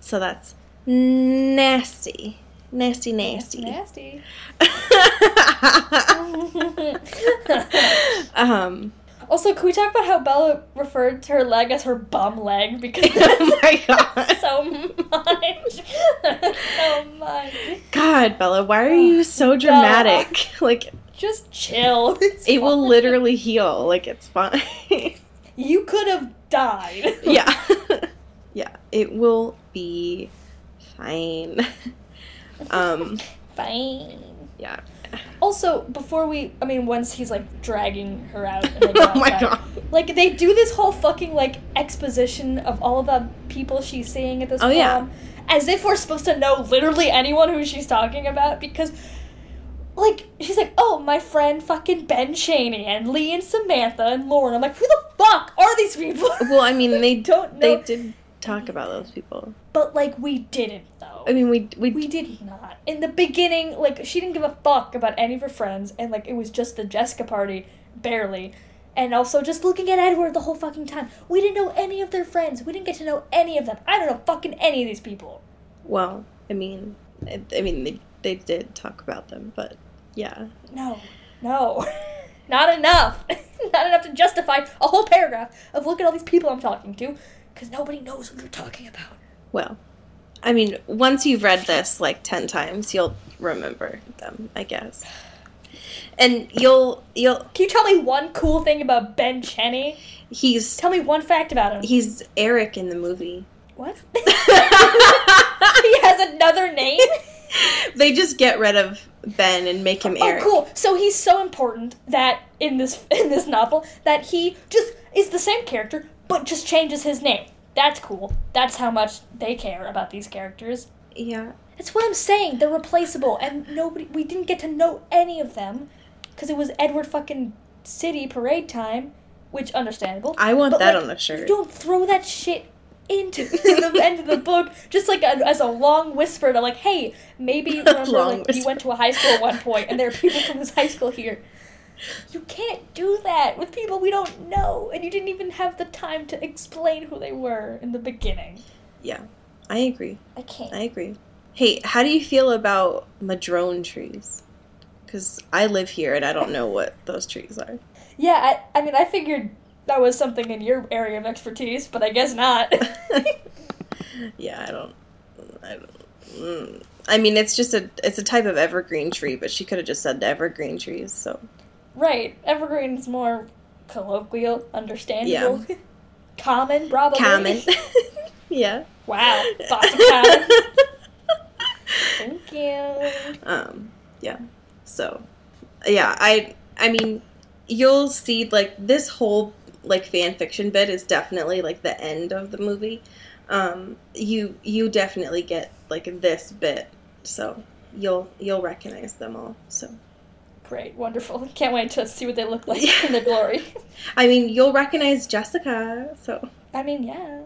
[SPEAKER 2] So that's nasty. Nasty, nasty.
[SPEAKER 1] Nasty. *laughs* *laughs*
[SPEAKER 2] um,
[SPEAKER 1] also, can we talk about how Bella referred to her leg as her bum leg because
[SPEAKER 2] oh my god.
[SPEAKER 1] so much, so much.
[SPEAKER 2] God, Bella, why are you so dramatic? Like,
[SPEAKER 1] Just chill. *laughs* It's
[SPEAKER 2] it will literally heal. Like, it's fine. *laughs*
[SPEAKER 1] You could have died. *laughs*
[SPEAKER 2] yeah. yeah, it will be fine. Um,
[SPEAKER 1] Fine.
[SPEAKER 2] yeah.
[SPEAKER 1] Also, before we, I mean, once he's like dragging her out,
[SPEAKER 2] Oh my god.
[SPEAKER 1] Like they do this whole fucking like exposition of all the people she's seeing at this
[SPEAKER 2] Oh,
[SPEAKER 1] prom,
[SPEAKER 2] yeah.
[SPEAKER 1] as if we're supposed to know literally anyone who she's talking about because. Like she's like, oh, my friend fucking Ben Cheney and Lee and Samantha and Lauren. I'm like, who the fuck are these people? *laughs*
[SPEAKER 2] Well, I mean, they *laughs*
[SPEAKER 1] don't know,
[SPEAKER 2] they did talk about those people.
[SPEAKER 1] but like we didn't though.
[SPEAKER 2] I mean, we we,
[SPEAKER 1] We did not. In the beginning, like she didn't give a fuck about any of her friends, and like it was just the Jessica party, barely. And also just looking at Edward the whole fucking time. We didn't know any of their friends. We didn't get to know any of them. I don't know fucking any of these people.
[SPEAKER 2] well, I mean, I, I mean, they they did talk about them, but yeah.
[SPEAKER 1] No, no, *laughs* not enough. *laughs* not enough to justify a whole paragraph of look at all these people I'm talking to, because nobody knows what they're talking about.
[SPEAKER 2] Well, I mean, once you've read this like 10 times, you'll remember them, I guess. And you'll you'll
[SPEAKER 1] Can you tell me one cool thing about Ben Cheney?
[SPEAKER 2] he's
[SPEAKER 1] Tell me one fact about him.
[SPEAKER 2] he's Eric in the movie.
[SPEAKER 1] What? *laughs* he has another name?
[SPEAKER 2] they just get rid of Ben and make him
[SPEAKER 1] oh,
[SPEAKER 2] Eric.
[SPEAKER 1] Oh, cool. So he's so important that in this *laughs* in this novel that he just is the same character but just changes his name. That's cool. That's how much they care about these characters.
[SPEAKER 2] Yeah.
[SPEAKER 1] That's what I'm saying. They're replaceable, and nobody. We didn't get to know any of them because it was Edward fucking City parade time, which understandable.
[SPEAKER 2] I want
[SPEAKER 1] But,
[SPEAKER 2] that
[SPEAKER 1] like,
[SPEAKER 2] on the shirt.
[SPEAKER 1] You don't throw that shit into *laughs* the end of the book just like a, as a long whisper to like, hey, maybe *laughs* remember like you went to a high school at one point and there are people from this high school here. You can't do that with people we don't know, and you didn't even have the time to explain who they were in the beginning.
[SPEAKER 2] Yeah. I agree.
[SPEAKER 1] I can't.
[SPEAKER 2] I agree. Hey, how do you feel about madrone trees? Cuz I live here and I don't know what those trees are.
[SPEAKER 1] Yeah, I, I mean, I figured that was something in your area of expertise, but I guess not. *laughs*
[SPEAKER 2] yeah, I don't. I don't. Mm. I mean, it's just a it's a type of evergreen tree, but she could have just said evergreen trees. So
[SPEAKER 1] right, evergreen's more colloquial, understandable, *laughs* common, probably.
[SPEAKER 2] common. *laughs* yeah.
[SPEAKER 1] Wow, lots of common. Thank you.
[SPEAKER 2] Um. Yeah. So, yeah. I. I mean, you'll see like this whole like fan fiction bit is definitely like the end of the movie. Um. You you definitely get like this bit, so you'll you'll recognize them all. So.
[SPEAKER 1] Great, wonderful. *laughs* Can't wait to see what they look like *laughs* in their glory.
[SPEAKER 2] I mean, you'll recognize Jessica, so
[SPEAKER 1] I mean, yeah.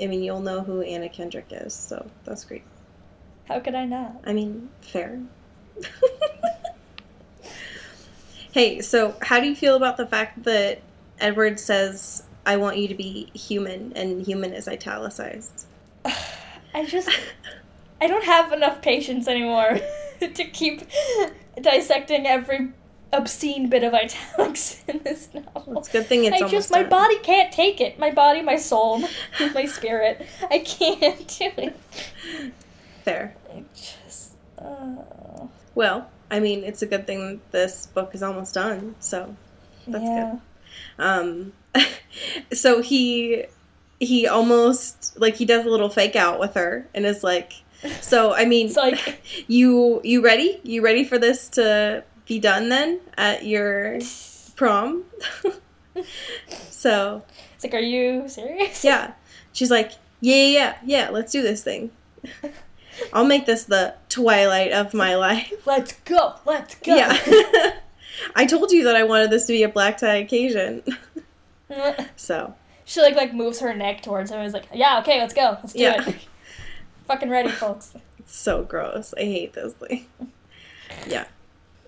[SPEAKER 2] I mean, you'll know who Anna Kendrick is, so that's great.
[SPEAKER 1] How could I not?
[SPEAKER 2] I mean, fair. *laughs* hey, so how do you feel about the fact that Edward says, I want you to be human, and human is italicized? *sighs*
[SPEAKER 1] I just I don't have enough patience anymore *laughs* to keep dissecting every obscene bit of italics *laughs* in this novel.
[SPEAKER 2] It's a good thing it's
[SPEAKER 1] I just my
[SPEAKER 2] done.
[SPEAKER 1] body can't take it. My body, my soul, *laughs* my spirit. I can't do it.
[SPEAKER 2] Fair.
[SPEAKER 1] I just uh,
[SPEAKER 2] Well, I mean, it's a good thing this book is almost done, so That's
[SPEAKER 1] yeah.
[SPEAKER 2] Um *laughs* so he he almost like he does a little fake out with her and is like so i mean
[SPEAKER 1] It's like *laughs*
[SPEAKER 2] you you ready you ready for this to be done then at your prom *laughs* so
[SPEAKER 1] It's like, are you serious?
[SPEAKER 2] yeah, she's like, yeah, yeah, yeah, yeah, let's do this thing. I'll make this the twilight of my life.
[SPEAKER 1] Let's go. Let's go.
[SPEAKER 2] Yeah. I told you that I wanted this to be a black tie occasion. *laughs* so,
[SPEAKER 1] she like like moves her neck towards him and is like, yeah, okay, let's go. Let's do
[SPEAKER 2] Yeah.
[SPEAKER 1] it. *laughs* Fucking ready, folks.
[SPEAKER 2] it's so gross. I hate this thing. Yeah.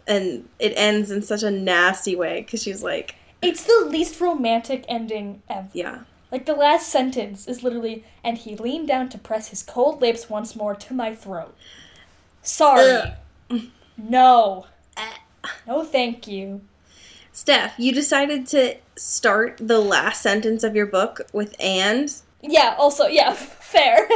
[SPEAKER 2] And it ends in such a nasty way because she's like,
[SPEAKER 1] It's the least romantic ending ever.
[SPEAKER 2] yeah.
[SPEAKER 1] Like the last sentence is literally, and he leaned down to press his cold lips once more to my throat. Sorry. No. No, thank you.
[SPEAKER 2] Steph, you decided to start the last sentence of your book with and.
[SPEAKER 1] Yeah, also, yeah, *laughs* fair.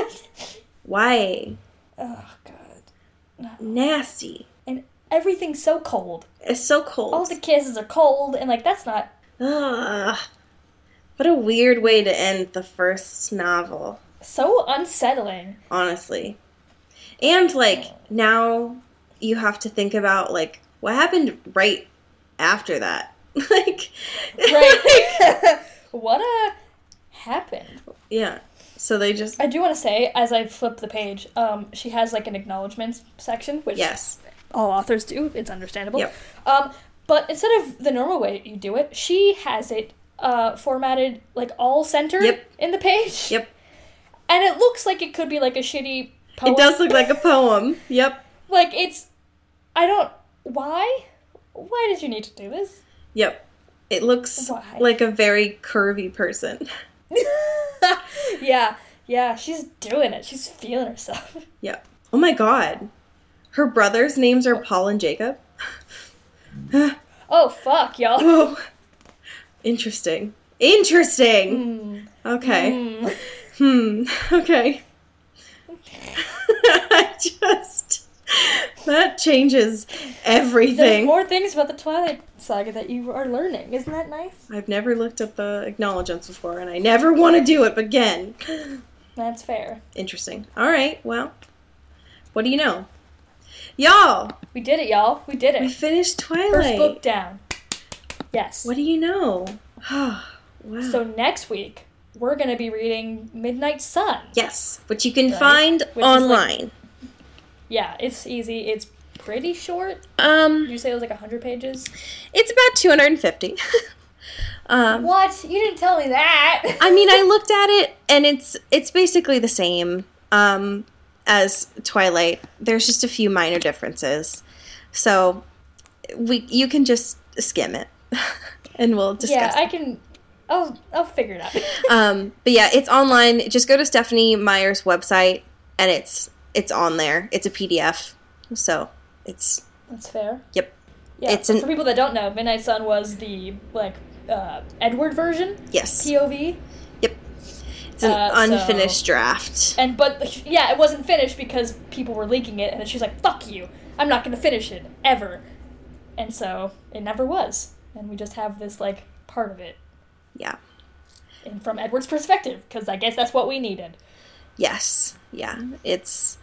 [SPEAKER 2] Why?
[SPEAKER 1] oh, God.
[SPEAKER 2] Nasty.
[SPEAKER 1] And everything's so cold.
[SPEAKER 2] It's so cold.
[SPEAKER 1] All the kisses are cold, and like, that's not.
[SPEAKER 2] Ugh. What a weird way to end the first novel,
[SPEAKER 1] So unsettling.
[SPEAKER 2] honestly. And like now you have to think about like what happened right after that. *laughs* like
[SPEAKER 1] Right. *laughs* what a happened?
[SPEAKER 2] yeah. So they just
[SPEAKER 1] I do want to say, as I flip the page, um, she has like an acknowledgments section, which
[SPEAKER 2] yes.
[SPEAKER 1] all authors do. It's understandable.
[SPEAKER 2] Yep.
[SPEAKER 1] Um, but instead of the normal way you do it, she has it uh, formatted like all centered
[SPEAKER 2] Yep.
[SPEAKER 1] in the page.
[SPEAKER 2] Yep.
[SPEAKER 1] And it looks like it could be like a shitty poem.
[SPEAKER 2] It does look like a poem. Yep.
[SPEAKER 1] Like it's, I don't. Why? Why did you need to do this?
[SPEAKER 2] Yep. It looks
[SPEAKER 1] Why?
[SPEAKER 2] like a very curvy person. *laughs*
[SPEAKER 1] yeah, yeah. She's doing it. She's feeling herself. *laughs*
[SPEAKER 2] Yep. Oh my god. Her brothers' names are Paul and Jacob.
[SPEAKER 1] Oh fuck, y'all.
[SPEAKER 2] Whoa. *laughs* Interesting. Interesting. Okay.
[SPEAKER 1] Mm.
[SPEAKER 2] Hmm. Okay. I just *laughs* that changes
[SPEAKER 1] There's
[SPEAKER 2] everything.
[SPEAKER 1] more things about the Twilight Saga that you are learning. Isn't that nice?
[SPEAKER 2] I've never looked at the acknowledgements before, and I never want to do it again.
[SPEAKER 1] That's fair.
[SPEAKER 2] Interesting. All right. Well, what do you know, y'all?
[SPEAKER 1] We did it, y'all. We did it.
[SPEAKER 2] We finished
[SPEAKER 1] First
[SPEAKER 2] Twilight.
[SPEAKER 1] book down. Yes.
[SPEAKER 2] What do you know? *sighs* wow.
[SPEAKER 1] So next week we're gonna be reading Midnight Sun.
[SPEAKER 2] yes, which you can
[SPEAKER 1] Right.
[SPEAKER 2] find
[SPEAKER 1] Which
[SPEAKER 2] online.
[SPEAKER 1] Yeah, it's easy. It's pretty short.
[SPEAKER 2] um,
[SPEAKER 1] Did you say it was like hundred pages?
[SPEAKER 2] it's about two hundred and fifty. *laughs* um,
[SPEAKER 1] What? You didn't tell me that. *laughs*
[SPEAKER 2] I mean, I looked at it, and it's it's basically the same um, as Twilight. There's just a few minor differences, so we you can just skim it, *laughs* and we'll discuss.
[SPEAKER 1] yeah, I can. I'll I'll figure it out.
[SPEAKER 2] Um, but yeah, it's online. Just go to Stephenie Meyer's website, and it's it's on there. It's a PDF, so it's
[SPEAKER 1] That's fair.
[SPEAKER 2] Yep.
[SPEAKER 1] Yeah.
[SPEAKER 2] It's an-
[SPEAKER 1] for people that don't know, Midnight Sun was the like uh, Edward version
[SPEAKER 2] yes,
[SPEAKER 1] POV, Yep.
[SPEAKER 2] it's an
[SPEAKER 1] uh, so-
[SPEAKER 2] unfinished draft.
[SPEAKER 1] and but yeah, it wasn't finished because people were leaking it, and then she's like, "Fuck you! I'm not gonna finish it ever," and so it never was, and we just have this like part of it.
[SPEAKER 2] Yeah.
[SPEAKER 1] And from Edward's perspective, because I guess that's what we needed.
[SPEAKER 2] Yes, yeah, it's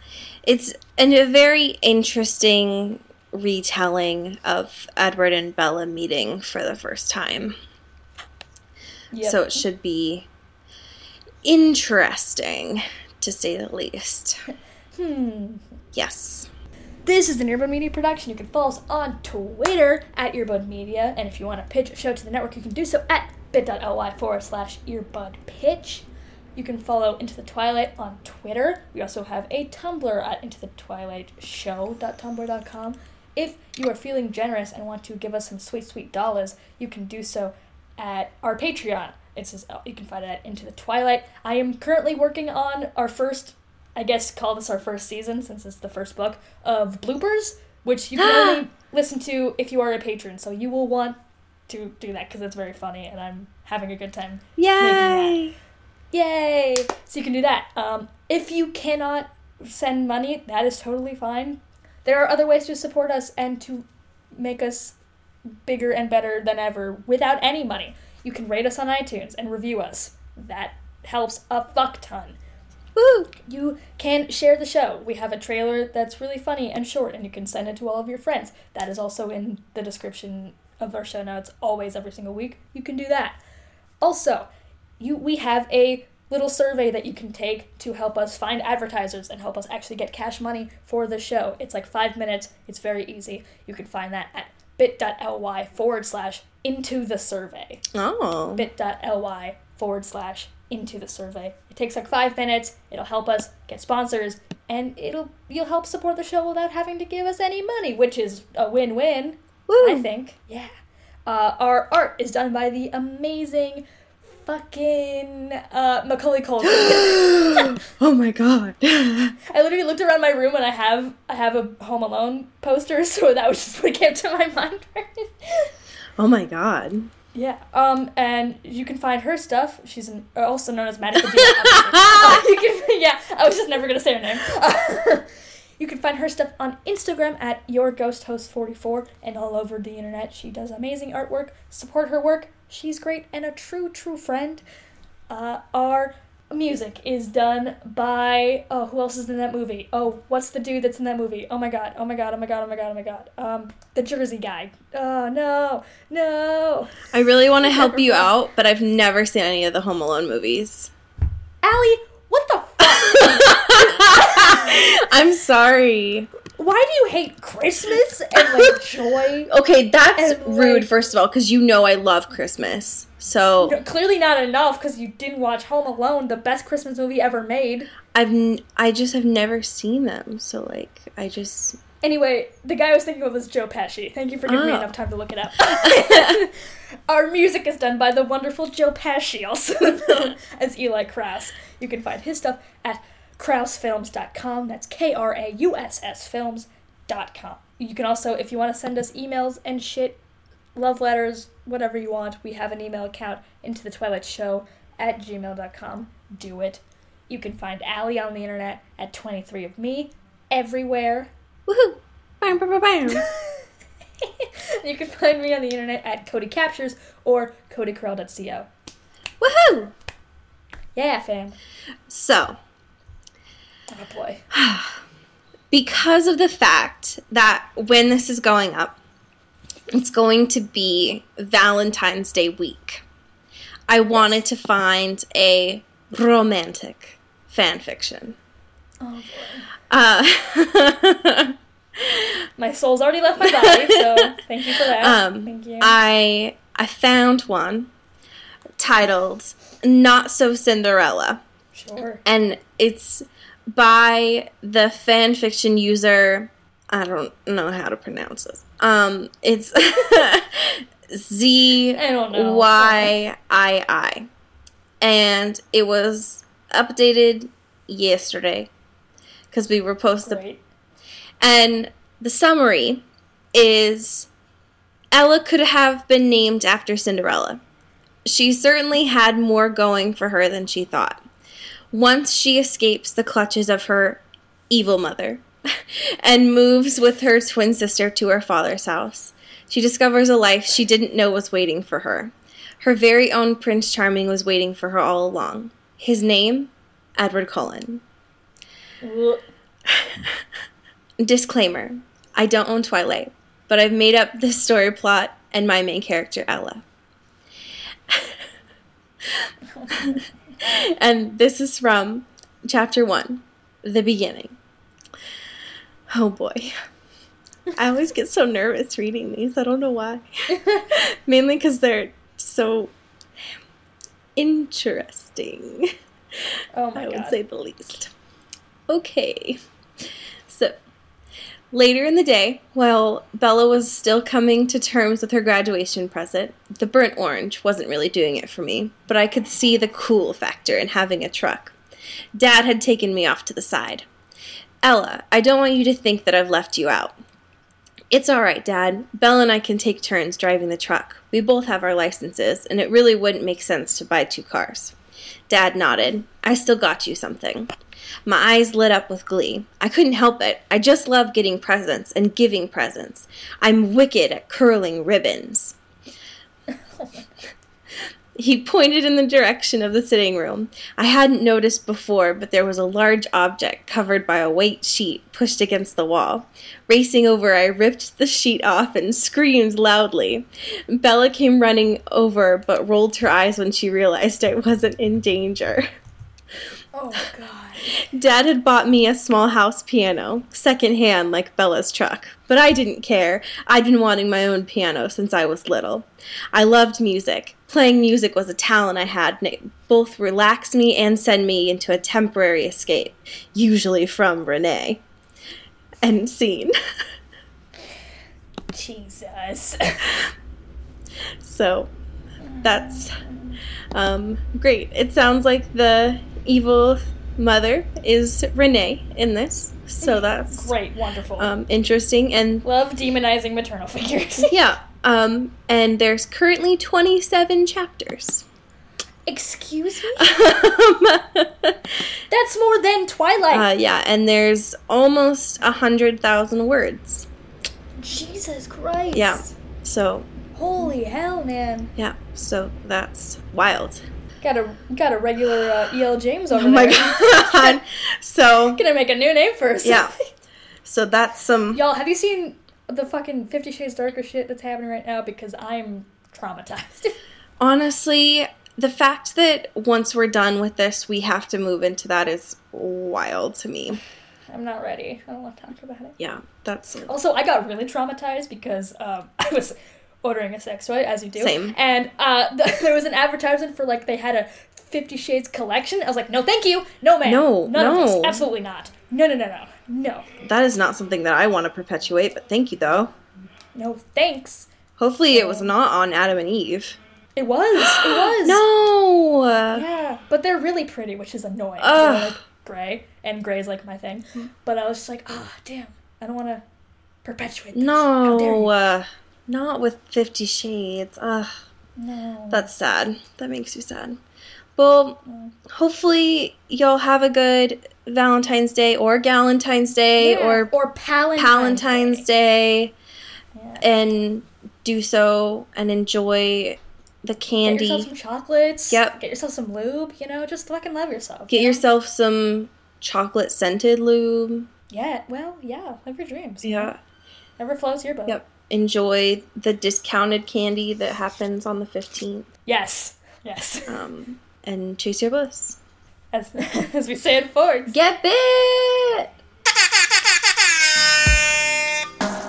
[SPEAKER 2] it's a very interesting retelling of Edward and Bella meeting for the first time.
[SPEAKER 1] Yep.
[SPEAKER 2] So it should be interesting, to say the least.
[SPEAKER 1] hmm.
[SPEAKER 2] Yes.
[SPEAKER 1] This is an Earbud Media production. You can follow us on Twitter at Earbud Media, and if you want to pitch a show to the network, you can do so at bit.ly forward slash earbud pitch. You can follow Into the Twilight on Twitter. We also have a Tumblr at into the twilight show.tumblr.com. If you are feeling generous and want to give us some sweet, sweet dollars, you can do so at our Patreon. It says oh, uh, you can find it at Into the Twilight. I am currently working on our first, I guess, call this our first season since it's the first book of bloopers, which you can *gasps* only listen to if you are a patron. So you will want to do that because it's very funny and I'm having a good time
[SPEAKER 2] Yay!
[SPEAKER 1] Yay! So you can do that. Um, if you cannot send money, that is totally fine. There are other ways to support us and to make us bigger and better than ever without any money. You can rate us on iTunes and review us. That helps a fuck ton.
[SPEAKER 2] Woo!
[SPEAKER 1] You can share the show. We have a trailer that's really funny and short, and you can send it to all of your friends. That is also in the description of our show notes always every single week, you can do that. Also, you we have a little survey that you can take to help us find advertisers and help us actually get cash money for the show. It's like five minutes. It's very easy. You can find that at bit.ly forward slash into the survey.
[SPEAKER 2] Oh.
[SPEAKER 1] bit.ly forward slash into the survey. It takes like five minutes. It'll help us get sponsors, and it'll you'll help support the show without having to give us any money, which is a win-win.
[SPEAKER 2] Woo.
[SPEAKER 1] I think. Yeah. Uh, our art is done by the amazing fucking uh, Macaulay Culkin. *gasps*
[SPEAKER 2] oh my god. *laughs*
[SPEAKER 1] I literally looked around my room and I have I have a Home Alone poster, *laughs* so that was just what came to my *laughs* mind first.
[SPEAKER 2] oh my god.
[SPEAKER 1] Yeah. Um, and you can find her stuff. She's an, also known as Maddie uh, you can, yeah, I was just never gonna say her name. you can find her stuff on Instagram at your ghost host 44 and all over the internet. She does amazing artwork. Support her work. She's great and a true, true friend. Uh, our music is done by oh who else is in that movie oh what's the dude that's in that movie oh my god oh my god oh my god oh my god oh my god um the jersey guy oh no no
[SPEAKER 2] I really want to help you out, but I've never seen any of the Home Alone movies.
[SPEAKER 1] Allie, what the fuck? *laughs*
[SPEAKER 2] I'm sorry.
[SPEAKER 1] Why do you hate Christmas and like *laughs* joy?
[SPEAKER 2] Okay, that's
[SPEAKER 1] And,
[SPEAKER 2] rude,
[SPEAKER 1] like-
[SPEAKER 2] first of all, because you know I love Christmas. So
[SPEAKER 1] No, Clearly not enough because you didn't watch Home Alone, the best Christmas movie ever made.
[SPEAKER 2] I've n- I just have never seen them. So like I just
[SPEAKER 1] Anyway, the guy I was thinking of was Joe Pesci. Thank you for giving me
[SPEAKER 2] Oh.
[SPEAKER 1] enough time to look it up. *laughs* *laughs* Our music is done by the wonderful Joe Pesci, also known as Eli Krauss. You can find his stuff at kraussfilms.com. That's K R A U S S films.com. You can also, if you want to send us emails and shit, love letters, whatever you want, we have an email account into the Twilight Show at gmail.com. Do it. You can find Allie on the internet at 23 of me everywhere.
[SPEAKER 2] woohoo. Bam, bam, bam, bam. *laughs*
[SPEAKER 1] you can find me on the internet at Cody Captures or codycurl.co.
[SPEAKER 2] Woohoo!
[SPEAKER 1] Yeah, fam.
[SPEAKER 2] So,
[SPEAKER 1] Oh boy. *sighs*
[SPEAKER 2] because of the fact that when this is going up, it's going to be Valentine's Day week. I wanted to find a romantic fan fiction.
[SPEAKER 1] Oh boy.
[SPEAKER 2] Uh, *laughs*
[SPEAKER 1] My soul's already left my body, *laughs* so thank you for that.
[SPEAKER 2] Um,
[SPEAKER 1] thank you.
[SPEAKER 2] I I found one titled "Not So Cinderella,"
[SPEAKER 1] sure.
[SPEAKER 2] and it's by the fan fiction user. I don't know how to pronounce this. Um, it's Z *laughs*
[SPEAKER 1] I don't know.
[SPEAKER 2] Y I I, and it was updated yesterday because we were posted
[SPEAKER 1] Great.
[SPEAKER 2] and the summary is Ella could have been named after Cinderella. She certainly had more going for her than she thought. Once she escapes the clutches of her evil mother *laughs* and moves with her twin sister to her father's house, she discovers a life she didn't know was waiting for her. Her very own Prince Charming was waiting for her all along. His name? Edward Cullen. *laughs* Disclaimer I don't own Twilight, but I've made up this story plot and my main character, Ella. *laughs* and this is from chapter one, the beginning. Oh boy. I always get so nervous reading these. I don't know why. *laughs* Mainly because they're so interesting.
[SPEAKER 1] Oh my
[SPEAKER 2] I would
[SPEAKER 1] god.
[SPEAKER 2] say the least. Okay. Later in the day, while Bella was still coming to terms with her graduation present, the burnt orange wasn't really doing it for me, but I could see the cool factor in having a truck. Dad had taken me off to the side. Ella, I don't want you to think that I've left you out. It's all right, Dad. Bella and I can take turns driving the truck. We both have our licenses, and it really wouldn't make sense to buy two cars. Dad nodded. I still got you something. My eyes lit up with glee. I couldn't help it. I just love getting presents and giving presents. I'm wicked at curling ribbons. He pointed in the direction of the sitting room. I hadn't noticed before, but there was a large object covered by a white sheet pushed against the wall. Racing over, I ripped the sheet off and screamed loudly. Bella came running over, but rolled her eyes when she realized I wasn't in danger. *laughs*
[SPEAKER 1] Oh god.
[SPEAKER 2] Dad had bought me a small house piano, secondhand like Bella's truck, but I didn't care. I'd been wanting my own piano since I was little. I loved music. Playing music was a talent I had, and it both relaxed me and sent me into a temporary escape, usually from Renee. End scene. *laughs*
[SPEAKER 1] Jesus.
[SPEAKER 2] so that's um, great. It sounds like the evil mother is Renee in this, so *laughs* that's
[SPEAKER 1] Great, wonderful.
[SPEAKER 2] um, interesting. And
[SPEAKER 1] Love demonizing maternal *laughs* figures. *laughs*
[SPEAKER 2] yeah, um, and there's currently 27 chapters.
[SPEAKER 1] Excuse me?
[SPEAKER 2] uh,
[SPEAKER 1] That's more than Twilight.
[SPEAKER 2] yeah, and there's almost a hundred thousand words.
[SPEAKER 1] Jesus Christ.
[SPEAKER 2] Yeah. So
[SPEAKER 1] Holy hell, man.
[SPEAKER 2] yeah, so that's wild.
[SPEAKER 1] Got a got a regular uh, E.L. James over
[SPEAKER 2] Oh my
[SPEAKER 1] there.
[SPEAKER 2] god. *laughs* so
[SPEAKER 1] Gonna make a new name for first.
[SPEAKER 2] yeah, so that's some.
[SPEAKER 1] Y'all, have you seen the fucking Fifty Shades Darker shit that's happening right now? Because I'm traumatized. *laughs*
[SPEAKER 2] Honestly, the fact that once we're done with this, we have to move into that is wild to me.
[SPEAKER 1] I'm not ready. I don't want to talk about it.
[SPEAKER 2] Yeah, that's
[SPEAKER 1] Also, I got really traumatized because um, *laughs* I was ordering a sex toy, as you do.
[SPEAKER 2] Same.
[SPEAKER 1] And uh, *laughs* th- there was an advertisement for like they had a Fifty Shades collection. I was like, no, thank you, no, man,
[SPEAKER 2] No,
[SPEAKER 1] none of
[SPEAKER 2] no.
[SPEAKER 1] absolutely not. No, no, no, no, no,
[SPEAKER 2] that is not something that I want to perpetuate. But thank you though.
[SPEAKER 1] no, thanks.
[SPEAKER 2] Hopefully, it was not on Adam and Eve.
[SPEAKER 1] It was, it *gasps* was.
[SPEAKER 2] No.
[SPEAKER 1] Yeah, but they're really pretty, which is annoying. like gray, and gray's like my thing. But I was just like, ah, damn, I don't want to perpetuate. This.
[SPEAKER 2] No, uh, not with Fifty Shades. Ugh,
[SPEAKER 1] no.
[SPEAKER 2] that's sad. That makes you sad. Well,
[SPEAKER 1] Mm.
[SPEAKER 2] hopefully y'all have a good Valentine's Day or Galentine's Day
[SPEAKER 1] Yeah,
[SPEAKER 2] or
[SPEAKER 1] or Palentine's,
[SPEAKER 2] Palentine's
[SPEAKER 1] Day.
[SPEAKER 2] Day,
[SPEAKER 1] Yeah.
[SPEAKER 2] and do so and enjoy the candy.
[SPEAKER 1] Get yourself some chocolates.
[SPEAKER 2] Yep.
[SPEAKER 1] Get yourself some lube. You know, just fucking love yourself.
[SPEAKER 2] Get
[SPEAKER 1] you know?
[SPEAKER 2] yourself some chocolate scented lube.
[SPEAKER 1] Yeah. Well, yeah. Live your dreams.
[SPEAKER 2] Yeah.
[SPEAKER 1] Never flows your boat.
[SPEAKER 2] Yep enjoy the discounted candy that happens on the 15th.
[SPEAKER 1] Yes. Yes.
[SPEAKER 2] Um, and chase your bliss.
[SPEAKER 1] As, *laughs* as we say in Forks.
[SPEAKER 2] Get bit! *laughs*